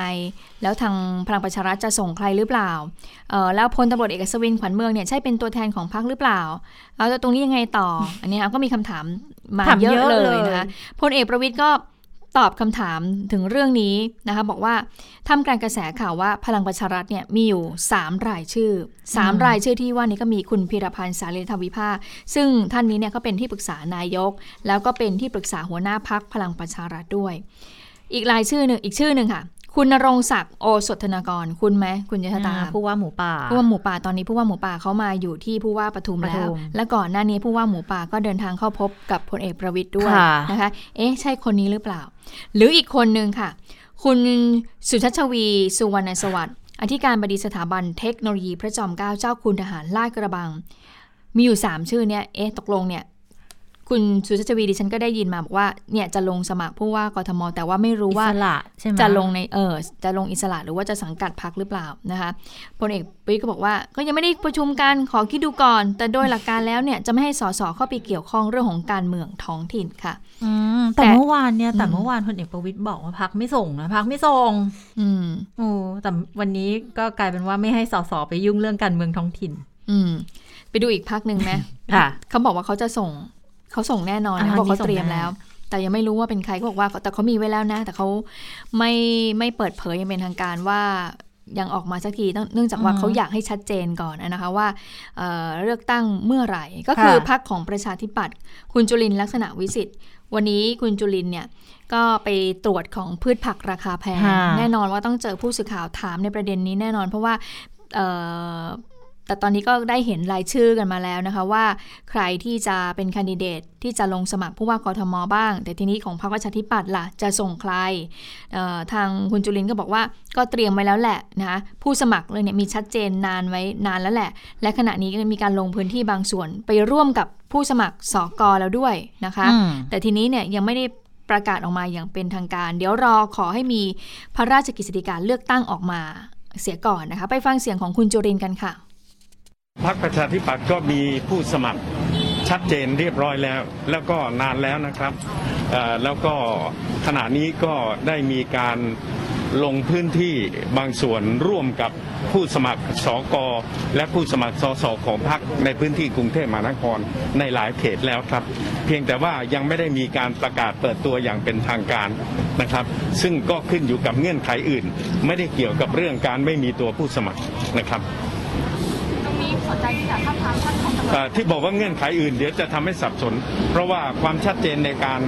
แล้วทางพลังประชารัฐจะส่งใครหรือเปล่าเอ่อแล้วพลตำรวจเอกอัศวินขวัญเมืองเนี่ยใช่เป็นตัวแทนของพรรคหรือเปล่าเอาแล้วตรงนี้ยังไงต่อ อันนี้ก็มีคำถามมาถามเยอะเยอะเลเลยยนะคะพลเอกประวิทย์ก็ตอบคำถามถึงเรื่องนี้นะคะบอกว่าทำการกระแสข่าวว่าพลังประชารัฐเนี่ยมีอยู่ 3 รายชื่อ 3 รายชื่อที่ว่านี้ก็มีคุณพิรพันธ์สารีธรรมวิภาคซึ่งท่านนี้เนี่ยก็เป็นที่ปรึกษานายก แล้วก็เป็นที่ปรึกษาหัวหน้าพักพลังประชารัฐด้วย อีกรายชื่อหนึ่งอีกชื่อหนึ่งค่ะ คุณนรงศักดิ์โอสถธนากร คุณไหมคุณยศตาอ่าผู้ว่าหมูป่าผู้ว่าหมูป่าตอนนี้ผู้ว่าหมูป่าเขามาอยู่ที่ผู้ว่าปทุมปทุแล้วมและก่อนหน้านี้ผู้ว่าหมูป่าก็เดินทางเข้าพบกับพลเอกประวิตยด้วยค่ะนะคะ เอ๊ะใช่คนนี้หรือเปล่า หรืออีกคนหนึ่งค่ะ คุณสุชัชวี สุวรรณสวัสดิ์อธิการบดีสถาบันเทคโนโลยีพระจอมเกล้าเจ้าคุณทหารลาดกระบัง มีอยู่ 3 ชื่อเนี่ยเอ๊ะตกลงเนี่ย คุณสุชัชวีดิฉันก็ได้ยินมาบอกว่าเนี่ยจะลงสมัครผู้ว่ากทม แต่ว่าไม่รู้อิว่าสระใช่ไหมจะลงในเออจะลงอิสระหรือว่าจะสังกัดพักหรือเปล่านะคะพลเอกประวิตยก็บอกว่า ก็ยังไม่ได้ประชุมกันขอคิดดูก่อน แต่โดยหลักการแล้วเนี่ยจะไม่ให้สสเข้าไปเกี่ยวข้องเรื่องของการเมืองท้องถิ่นค่ะอืมแต่แต่เมื่อวานเนี่ยแต่อืมเมื่อวานพลเอกประวิตยบอกว่าพักไม่ส่งนะพักไม่ส่ง อืมโอ้แต่วันนี้ก็กลายเป็นว่าไม่ให้สสไปยุ่งเรื่องการเมืองท้องถิ่น อืม ไปดูอีกพักหนึ่งไหมค่ะเขาบอกว่าเขาจะส่ง เขาส่งแน่นอนอ่านะเขาบอกนี่เขาเตรียมส่งแน่แล้ว แต่ยังไม่รู้ว่าเป็นใครเขาบอกว่า แต่เขามีไว้แล้วนะ แต่เขาไม่ไม่เปิดเผยอยังเป็นทางการว่ายังออกมาสักทีต้องเนื่องจากว่าเขาอยากให้ชัดเจนก่อนนะคะว่าเอ่อเลือกตั้งเมื่อไหร่ ก็คือพรรคของประชาธิปัตย์คุณจุลินทร์ลักษณะวิสิทธิ์ วันนี้คุณจุลินทร์เนี่ยก็ไปตรวจของพืชผักราคาแพงค่ะแน่นอนว่าต้องเจอผู้สื่อข่าวถามในประเด็นนี้แน่นอนเพราะว่าเอ่อ แต่ตอนนี้ก็ได้เห็นรายชื่อกันมาแล้วนะคะว่า ใครที่จะเป็นแคนดิเดตที่จะลงสมัครผู้ว่ากทมบ้าง แต่ทีนี้ของพรรคประชาธิปัตย์ล่ะจะส่งใครเอ่อทางคุณจุลินทร์ก็บอกว่าก็เตรียมไว้แล้วแหละนะคะผู้สมัครเลยเนี่ยมีชัดเจนนานไว้นานแล้วแหละ และขณะนี้ก็มีการลงพื้นที่บางส่วนไปร่วมกับผู้สมัครสอกอแล้วด้วยนะคะอืมแต่ทีนี้เนี่ยยังไม่ได้ประกาศออกมาอย่างเป็นทางการ เดี๋ยวรอขอให้มีพระราชกฤษฎีกาเลือกตั้งออกมาเสียก่อนนะคะ ไปฟังเสียงของคุณจุรินทร์กันค่ะ พรรคประชาธิปัตย์ก็มีผู้สมัครชัดเจนเรียบร้อยแล้ว แล้วก็นานแล้วนะครับแล้วก็ขณะนี้ก็ได้มีการลงพื้นที่บางส่วนร่วมกับผู้สมัครสกและผู้สมัครสสของพรรคในพื้นที่กรุงเทพมหานครในหลายเขตแล้วครับ เพียงแต่ว่ายังไม่ได้มีการประกาศเปิดตัวอย่างเป็นทางการนะครับ ซึ่งก็ขึ้นอยู่กับเงื่อนไขอื่น ไม่ได้เกี่ยวกับเรื่องการไม่มีตัวผู้สมัครนะครับ เอ่อที่บอกว่าเงื่อนไขอื่นเดี๋ยวจะทำให้สับสน เพราะว่าความชัดเจนในการ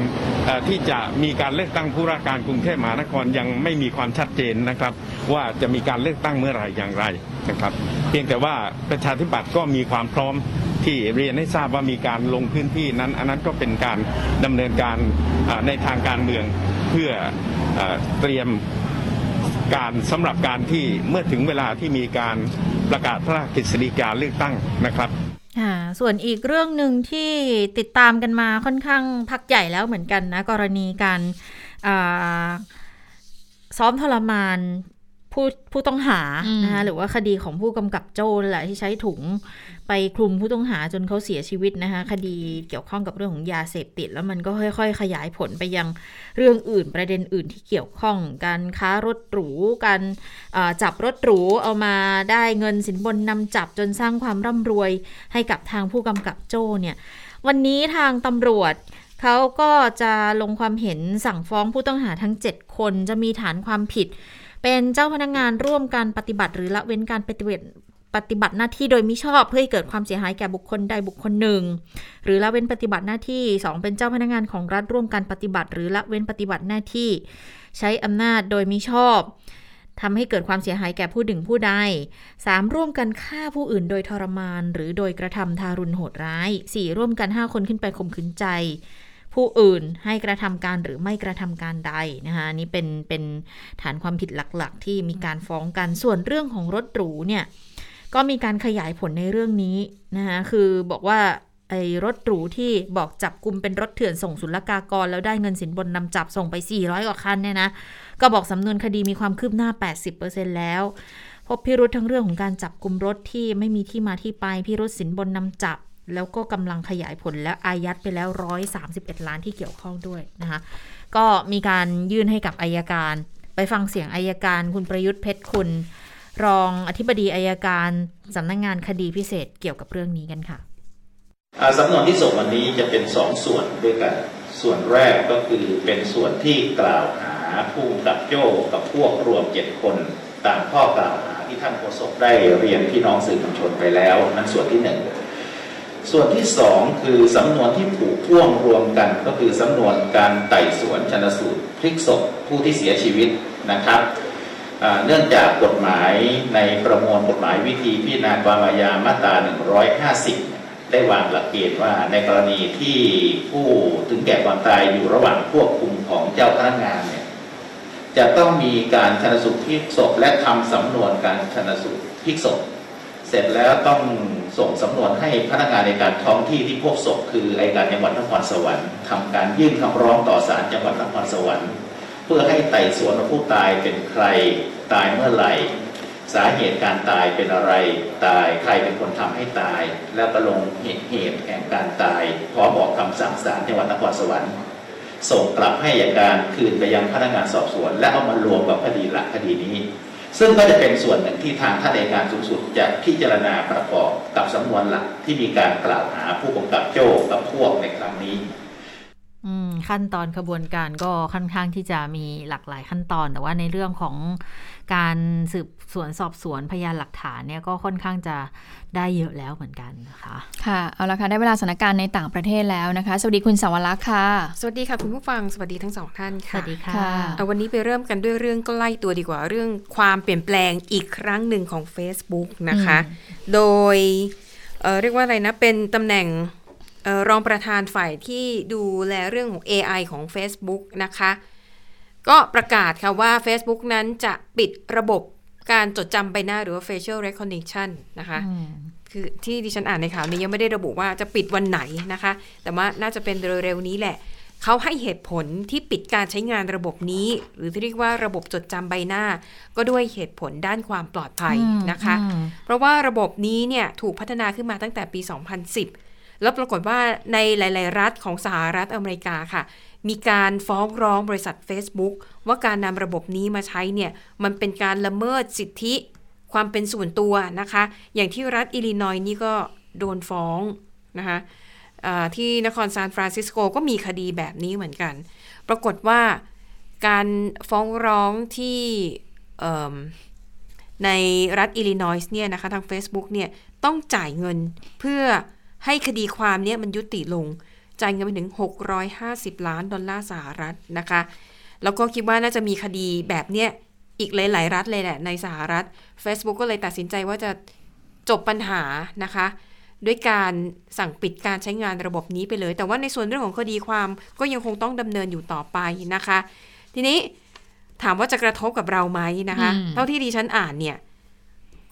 เอ่อที่จะมีการเลือกตั้งผู้ว่าการกรุงเทพมหานครยังไม่มีความชัดเจนนะครับ ว่าจะมีการเลือกตั้งเมื่อไหร่อย่างไรนะครับ เพียงแต่ว่าประชาธิปัตย์ก็มีความพร้อมที่เรียนให้ทราบว่ามีการลงพื้นที่นั้น อันนั้นก็เป็นการดำเนินการเอ่อในทางการเมืองเพื่อเอ่อเตรียม การสำหรับการที่เมื่อถึงเวลาที่มีการประกาศพระราชกฤษฎีกาเลือกตั้งนะครับส่วนอีกเรื่องหนึ่งที่ติดตามกันมาค่อนข้างพักใหญ่แล้วเหมือนกันนะ กรณีการซ้อมทรมาน ผู้ผู้ต้องหาอืมนะคะหรือว่าคดีของผู้กำกับโจ้นั่นแหละที่ใช้ถุงไปคลุมผู้ต้องหาจนเขาเสียชีวิตนะคะคดีเกี่ยวข้องกับเรื่องของยาเสพติด แล้วมันก็ค่อยๆ ขยายผลไปยังเรื่องอื่นประเด็นอื่นที่เกี่ยวข้อง การค้ารถหรูการอ่าจับรถหรูเอามาได้เงินสินบนนำจับจนสร้างความร่ำรวยให้กับทางผู้กำกับโจ้เนี่ยวันนี้ทางตำรวจเขาก็จะลงความเห็นสั่งฟ้องผู้ต้องหาทั้ง 7 คนจะมีฐานความผิด เป็นเจ้าพนักงานร่วมการปฏิบัติหรือละเว้นการปฏิบัติปฏิบัติหน้าที่โดยมิชอบเพื่อให้เกิดความเสียหายแก่บุคคลใดบุคคลหนึ่ง หรือละเว้นปฏิบัติหน้าที่ 2 เป็นเจ้าพนักงานของรัฐร่วมการปฏิบัติ หรือละเว้นปฏิบัติหน้าที่ ใช้อำนาจโดยมิชอบทำให้เกิดความเสียหายแก่ผู้ดึงผู้ใด 3. ร่วมกันฆ่าผู้อื่นโดยทรมาน หรือโดยกระทำทารุณโหดร้าย 4. ร่วมกัน 5 คนขึ้นไปข่มขืนใจ ผู้อื่นให้กระทำการหรือไม่กระทำการใดนะคะนนี่เป็นเป็นฐานความผิดหลักๆ ที่มีการฟ้องกันส่วนเรื่องของรถหรูเนี่ยก็มีการขยายผลในเรื่องนี้นะคะคือบอกว่าไอ้รถหรูที่บอกจับกลุ่มเป็นรถเถื่อนส่งศุลกากร แล้วได้เงินสินบนนำจับส่งไป 400 กว่าคันเนี่ยนะ ก็บอกสำนวนคดีมีความคืบหน้า 80%แล้ว พบพิรุธทั้งเรื่องของการจับกลุ่มรถที่ไม่มีที่มาที่ไปพิรุธสินบนนำจับ แล้วก็กำลังขยายผลแล้วอายัดไปแล้ว 131 ล้านที่เกี่ยวข้องด้วยนะคะก็มีการยื่นให้กับอายการ ไปฟังเสียงอายการคุณประยุทธ์เพชรคุณ รองอธิบดีอายการสำนักงงานคดีพิเศษเกี่ยวกับเรื่องนี้กันค่ะสำนวนที่ส่งวันนี้จะเป็นสองส่วนด้วยกัน ส่วนแรกก็คือเป็นส่วนที่กล่าวหาผู้กำกับโจ้กับพวกรวมเจ็ดคนตามข้อกล่าวหาที่ท่านโฆษกได้เรียนพี่น้องสื่อมวลชนไปแล้วนั่นส่วนที่หนึ่ง ส่วนที่สองคือสำนวนที่ผูกพ่วงรวมกัน ก็คือสำนวนการไต่สวนชนสูตรพลิกศพผู้ที่เสียชีวิตนะครับเนื่องจากกฎหมายในประมวลกฎหมายวิธีพิจารณาความอาญามาตรา 150 ได้วางหลักเกณฑ์ว่าในกรณีที่ผู้ถึงแก่ความตายอยู่ระหว่างควบคุมของเจ้าพนักงานเนี่ยจะต้องมีการชนสูตรพลิกศพและทำสำนวนการชนสูตรพลิกศพ เสร็จแล้วต้องส่งสำนวนให้พนักงานในการท้องที่ที่พบศพคืออัยการจังหวัดนครสวรรค์ทำการยื่นคำร้องต่อศาลจังหวัดนครสวรรค์ เพื่อให้ไต่สวนว่าผู้ตายเป็นใครตายเมื่อไหร่ สาเหตุการตายเป็นอะไรตายใครเป็นคนทำให้ตาย แล้วก็ลงเหตุเหตุแห่งการตายพร้อมบอกคำสั่งศาลจังหวัดนครสวรรค์ส่งกลับให้อัยการคืนไปยังพนักงานสอบสวน และเอามารวมกับคดีหลักคดีนี้ ซึ่งก็จะเป็นส่วนหนึ่งที่ทางท่านอัยการสูงสุดจะพิจารณาประกอบกับสำนวนหลักที่มีการกล่าวหาผู้กำกับโจ้กับพวกในครั้งนี้ ขั้นตอนขบวนการก็ค่อนข้างที่จะมีหลากหลายขั้นตอน แต่ว่าในเรื่องของการสืบสวนสอบสวนพยานหลักฐานเนี่ยก็ค่อนข้างจะได้เยอะแล้วเหมือนกันนะคะค่ะเอาละค่ะได้เวลาสถานการณ์ในต่างประเทศแล้วนะคะ สวัสดีคุณสาวรักษ์ค่ะ สวัสดีค่ะคุณผู้ฟังสวัสดีทั้งสองท่านสค่ะวัสดีค่ะค่ะเอาวันนี้ไปเริ่มกันด้วยเรื่องใกล้ตัวดีกว่าเรื่องความเปลี่ยนแปลงอีกครั้งหนึ่งของ Facebook นะคะ โดยเอ่อเรียกว่าอะไรนะเป็นตำแหน่งเอ่อ รองประธานฝ่ายที่ดูแลเรื่องของ AI ของ Facebook นะคะ ก็ประกาศค่ะว่า Facebook นั้นจะปิดระบบการจดจำใบหน้าหรือว่า facial recognition นะคะอืมคือที่ดิฉันอ่านในข่าวนี้ยังไม่ได้ระบุว่าจะปิดวันไหนนะคะ แต่ว่าน่าจะเป็นเร็วๆนี้แหละ เขาให้เหตุผลที่ปิดการใช้งานระบบนี้ หรือที่เรียกว่าระบบจดจำใบหน้า ก็ด้วยเหตุผลด้านความปลอดภัยนะคะอืมเพราะว่าระบบนี้เนี่ยถูกพัฒนาขึ้นมาตั้งแต่ปี 2010 แล้วปรากฏว่าในหลาย ๆ รัฐของสหรัฐอเมริกาค่ะ มีการฟ้องร้องบริษัท Facebook ว่าการนำระบบนี้มาใช้เนี่ย มันเป็นการละเมิดสิทธิความเป็นส่วนตัวนะคะ อย่างที่รัฐอิลลินอยส์นี่ก็โดนฟ้องนะคะที่นครซานฟรานซิสโกก็มีคดีแบบนี้เหมือนกัน ปรากฏว่าการฟ้องร้องที่ในรัฐอิลลินอยส์เนี่ยนะคะทาง Facebook เนี่ยต้องจ่ายเงินเพื่อ ให้คดีความเนี่ยมันยุติลง จ่ายเงินไปถึง 650 ล้านดอลลาร์สหรัฐนะคะ แล้วก็คิดว่าน่าจะมีคดีแบบเนี้ยอีกหลาย ๆ รัฐเลยแหละในสหรัฐ Facebook ก็เลยตัดสินใจว่าจะจบปัญหานะคะ ด้วยการสั่งปิดการใช้งานระบบนี้ไปเลย แต่ว่าในส่วนเรื่องของคดีความก็ยังคงต้องดำเนินอยู่ต่อไปนะคะ ทีนี้ถามว่าจะกระทบกับเราไหมนะคะอืมเท่าที่ดิฉันอ่านเนี่ย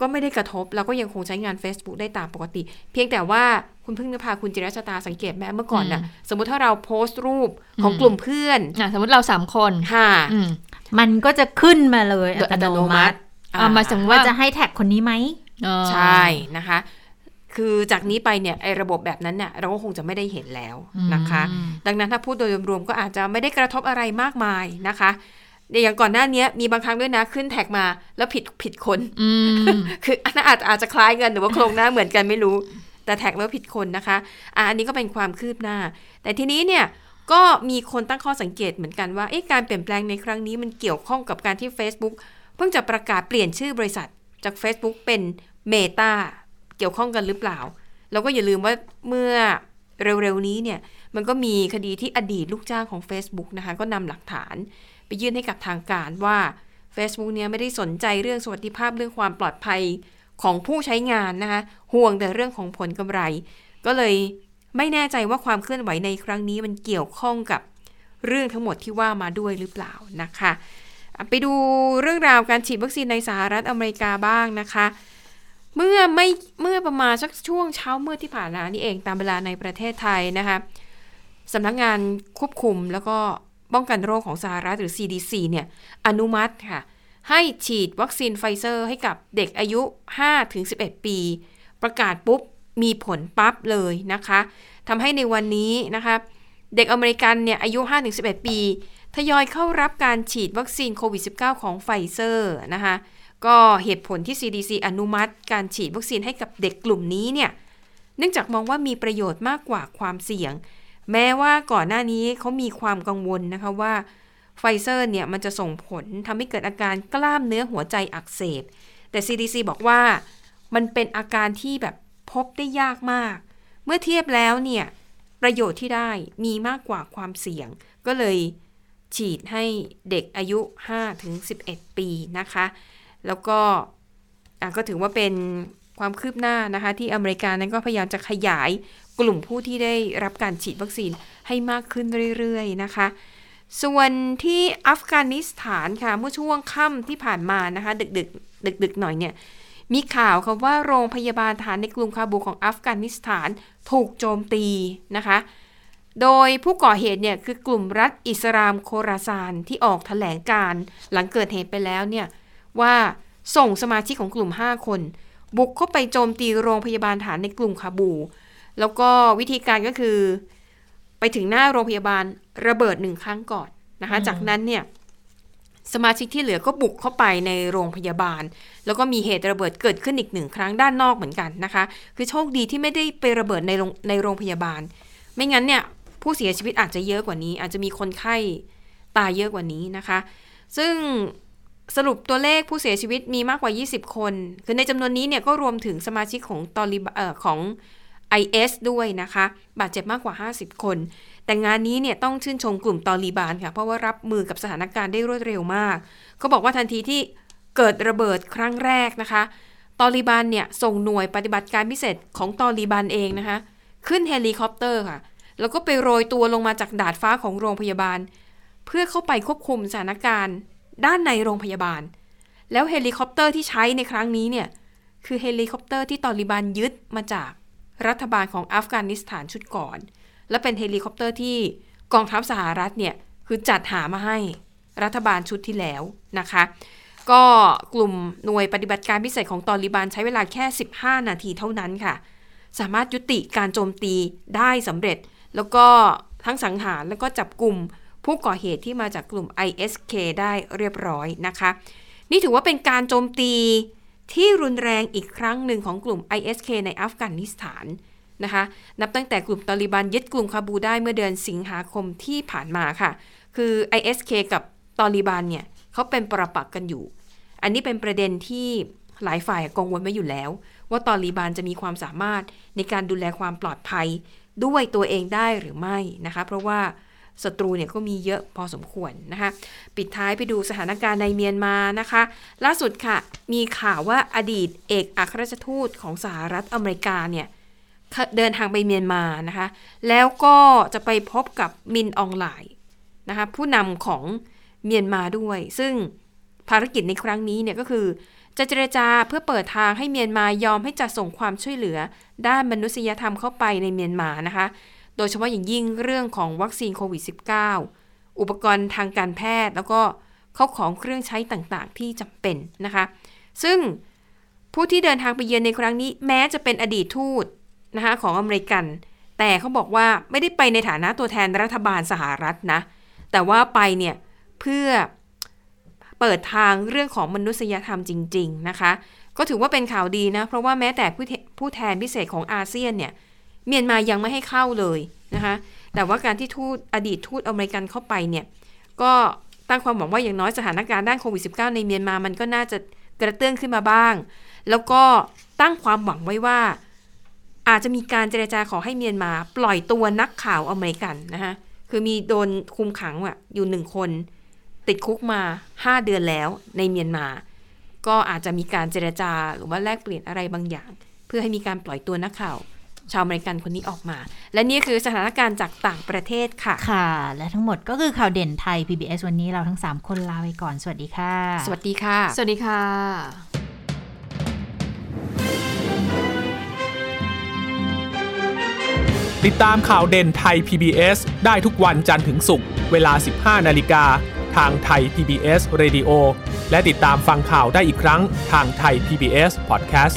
ก็ไม่ได้กระทบ เราก็ยังคงใช้งาน Facebook ได้ตามปกติ เพียงแต่ว่าคุณพึ่งนภาคุณจิรชตาสังเกตแม้เมื่อก่อนน่ะ สมมุติถ้าเราโพสต์รูปของกลุ่มเพื่อนอะสมมติเราสามคนค่ะอืมมันก็จะขึ้นมาเลยโดยอัตโนมัติอ่ามาถึงว่าว่าจะให้แท็กคนนี้ไหมอ๋อใช่นะคะ คือจากนี้ไปเนี่ยไอ้ระบบแบบนั้นเนี่ยเราก็คงจะไม่ได้เห็นแล้วนะคะอืมดังนั้นถ้าพูดโดยรวมๆก็อาจจะไม่ได้กระทบอะไรมากมายนะคะ อย่างก่อนหน้านี้มีบางครั้งด้วยนะขึ้นแท็กมา แล้วผิดผิดคนอืมคืออันนั้นอาจอาจจะคล้ายกันหรือว่าโครงหน้าเหมือนกันไม่รู้ แต่แท็กแล้วผิดคนนะคะอะอันนี้ก็เป็นความคืบหน้า แต่ทีนี้เนี่ยก็มีคนตั้งข้อสังเกตเหมือนกันว่าเอ๊ะการเปลี่ยนแปลงในครั้งนี้มันเกี่ยวข้องกับการที่ Facebook เพิ่งจะประกาศเปลี่ยนชื่อบริษัทจาก Facebook เป็น Meta เกี่ยวข้องกันหรือเปล่า แล้วก็อย่าลืมว่าเมื่อเร็วๆนี้เนี่ยมันก็มีคดีที่อดีตลูกจ้างของ Facebook นะคะก็นำหลักฐาน ไปยื่นให้กับทางการว่า Facebook เนี่ยไม่ได้สนใจเรื่องสวัสดิภาพเรื่องความปลอดภัยของผู้ใช้งานนะคะห่วงแต่เรื่องของผลกำไร ก็เลยไม่แน่ใจว่าความเคลื่อนไหวในครั้งนี้มันเกี่ยวข้องกับเรื่องทั้งหมดที่ว่ามาด้วยหรือเปล่านะคะ ไปดูเรื่องราวการฉีดวัคซีนในสหรัฐอเมริกาบ้างนะคะ เมื่อไม่เมื่อประมาณสักช่วงเช้ามืดที่ผ่านมานี่เองตามเวลาในประเทศไทยนะคะสำนักงานควบคุมแล้วก็ ป้องกันโรคของสหรัฐหรือ CDC เนี่ยอนุมัติค่ะ ให้ฉีดวัคซีนไฟเซอร์ให้กับเด็กอายุ 5-11 ปี ประกาศปุ๊บ มีผลปั๊บเลยนะคะทำให้ในวันนี้นะคะเด็กอเมริกันเนี่ยอายุ 5-11 ปี ทยอยเข้ารับการฉีดวัคซีนโควิด -19 ของไฟเซอร์นะคะก็เหตุผลที่ CDC อนุมัติ การฉีดวัคซีนให้กับเด็กกลุ่มนี้เนี่ยเนื่องจากมองว่ามีประโยชน์มากกว่าความเสี่ยง แม้ว่าก่อนหน้านี้เขามีความกังวลนะคะว่าไฟเซอร์เนี่ยมันจะส่งผลทำให้เกิดอาการกล้ามเนื้อหัวใจอักเสบ แต่ CDC บอกว่ามันเป็นอาการที่แบบพบได้ยากมาก เมื่อเทียบแล้วเนี่ย ประโยชน์ที่ได้มีมากกว่าความเสี่ยง ก็เลยฉีดให้เด็กอายุ 5-11 ปีนะคะ แล้วก็ก็ถือว่าเป็น ความคืบหน้านะคะที่อเมริกานั้นก็พยายามจะขยายกลุ่มผู้ที่ได้รับการฉีดวัคซีนให้มากขึ้นเรื่อยๆนะคะ ส่วนที่อัฟกานิสถานค่ะเมื่อช่วงค่ำที่ผ่านมานะคะดึกดึกดึกดึกหน่อยเนี่ยมีข่าวค่ะว่าโรงพยาบาลฐานในกรุงคาบูของอัฟกานิสถานถูกโจมตีนะคะ โดยผู้ก่อเหตุเนี่ยคือกลุ่มรัฐอิสลามโคราซานที่ออกถแถลงการหลังเกิดเหตุไปแล้วเนี่ยว่าส่งสมาชิกของกลุ่ม 5 คน บุกเข้าไปโจมตีโรงพยาบาลฐานในกลุ่มคาบู แล้วก็วิธีการก็คือ ไปถึงหน้าโรงพยาบาลระเบิดหนึ่งครั้งก่อนนะคะ จากนั้นเนี่ยสมาชิกที่เหลือก็บุกเข้าไปในโรงพยาบาล แล้วก็มีเหตุระเบิดเกิดขึ้นอีกหนึ่งครั้งด้านนอกเหมือนกันนะคะ คือโชคดีที่ไม่ได้ไประเบิดในโรงในโรงพยาบาล ไม่งั้นเนี่ยผู้เสียชีวิตอาจจะเยอะกว่านี้ อาจจะมีคนไข้ตายเยอะกว่านี้นะคะ ซึ่ง สรุปตัวเลขผู้เสียชีวิตมีมากกว่า 20 คน คือในจำนวนนี้เนี่ยก็รวมถึงสมาชิกของตอริบเอ่อของ IS ด้วยนะคะ บาดเจ็บมากกว่า 50 คน แต่งานนี้เนี่ยต้องชื่นชมกลุ่มตอริบานค่ะ เพราะว่ารับมือกับสถานการณ์ได้รวดเร็วมาก เขาบอกว่าทันทีที่เกิดระเบิดครั้งแรกนะคะ ตอลิบานเนี่ยส่งหน่วยปฏิบัติการพิเศษของตอลิบานเองนะคะ ขึ้นเฮลิคอปเตอร์ค่ะ แล้วก็ไปโรยตัวลงมาจากดาดฟ้าของโรงพยาบาล เพื่อเข้าไปควบคุมสถานการณ์ ด้านในโรงพยาบาล แล้วเฮลิคอปเตอร์ที่ใช้ในครั้งนี้เนี่ยคือเฮลิคอปเตอร์ที่ตอลิบานยึดมาจากรัฐบาลของอัฟกานิสถานชุดก่อน และเป็นเฮลิคอปเตอร์ที่กองทัพสหรัฐเนี่ยคือจัดหามาให้รัฐบาลชุดที่แล้วนะคะ ก็กลุ่มหน่วยปฏิบัติการพิเศษของตอริบานใช้เวลาแค่ 15 นาทีเท่านั้นค่ะ สามารถยุติการโจมตีได้สำเร็จ แล้วก็ทั้งสังหารแล้วก็จับกลุ่ม ผู้ก่อเหตุที่มาจากกลุ่ม ISK ได้เรียบร้อยนะคะ นี่ถือว่าเป็นการโจมตีที่รุนแรงอีกครั้งหนึ่งของกลุ่ม ISK ในอัฟกานิสถานนะคะ นับตั้งแต่กลุ่มตอริบันยึดกลุ่มคาบูได้เมื่อเดือนสิงหาคมที่ผ่านมาค่ะ คือ ISK กับตอริบันเนี่ยเขาเป็นปรปักกันอยู่ อันนี้เป็นประเด็นที่หลายฝ่ายกังวลไว้อยู่แล้ว ว่าตอริบันจะมีความสามารถในการดูแลความปลอดภัยด้วยตัวเองได้หรือไม่นะคะ เพราะว่า ศัตรูเนี่ยก็มีเยอะพอสมควรนะคะ ปิดท้ายไปดูสถานการณ์ในเมียนมานะคะ ล่าสุดค่ะ มีข่าวว่าอดีตเอกอัครราชทูตของสหรัฐอเมริกาเนี่ยเดินทางไปเมียนมานะคะ แล้วก็จะไปพบกับมินอองไลน์นะคะผู้นำของเมียนมาด้วย ซึ่งภารกิจในครั้งนี้เนี่ยก็คือ จะเจรจาเพื่อเปิดทางให้เมียนมายอมให้จัดส่งความช่วยเหลือด้านมนุษยธรรมเข้าไปในเมียนมานะคะ โดยเฉพาะอย่างยิ่งเรื่องของวัคซีนโควิด -19 อุปกรณ์ทางการแพทย์ แล้วก็เข้าของเครื่องใช้ต่างๆ ที่จำเป็นนะคะ ซึ่งผู้ที่เดินทางไปเยือนในครั้งนี้แม้จะเป็นอดีตทูตนะคะของอเมริกัน แต่เขาบอกว่าไม่ได้ไปในฐานะตัวแทนรัฐบาลสหรัฐนะ แต่ว่าไปเนี่ยเพื่อเปิดทางเรื่องของมนุษยธรรมจริง ๆ นะคะ ก็ถือว่าเป็นข่าวดีนะ เพราะว่าแม้แต่ผู้ผู้แทนพิเศษของอาเซียนเนี่ย เมียนมายังไม่ให้เข้าเลยนะคะแต่ว่าการที่ทูตอดีตทูตอเมริกันเข้าไปเนี่ยก็ตั้งความหวังว่าอย่างน้อยสถานการณ์ด้านโควิด -19 ในเมียนมามันก็น่าจะกระเตื้องขึ้นมาบ้าง แล้วก็ตั้งความหวังไว้ว่า อาจจะมีการเจรจาขอให้เมียนมา ปล่อยตัวนักข่าวอเมริกันนะคะคือมีโดนคุมขังอะอยู่หนึ่งคน ติดคุกมา 5 เดือนแล้วในเมียนมา ก็อาจจะมีการเจรจาหรือว่าแลกเปลี่ยนอะไรบางอย่าง เพื่อให้มีการปล่อยตัวนักข่าว ชาวอเมริกันคนนี้ออกมา และนี่คือสถานการณ์จากต่างประเทศค่ะ ค่ะ และทั้งหมดก็คือข่าวเด่นไทย PBS วันนี้เราทั้ง 3 คนลาไปก่อน สวัสดีค่ะ สวัสดีค่ะ สวัสดีค่ะ ติดตามข่าวเด่นไทย PBS ได้ทุกวันจันทร์ถึงศุกร์เวลา 15 นาฬิกา ทางไทย PBS Radio และติดตามฟังข่าวได้อีกครั้งทางไทย PBS Podcast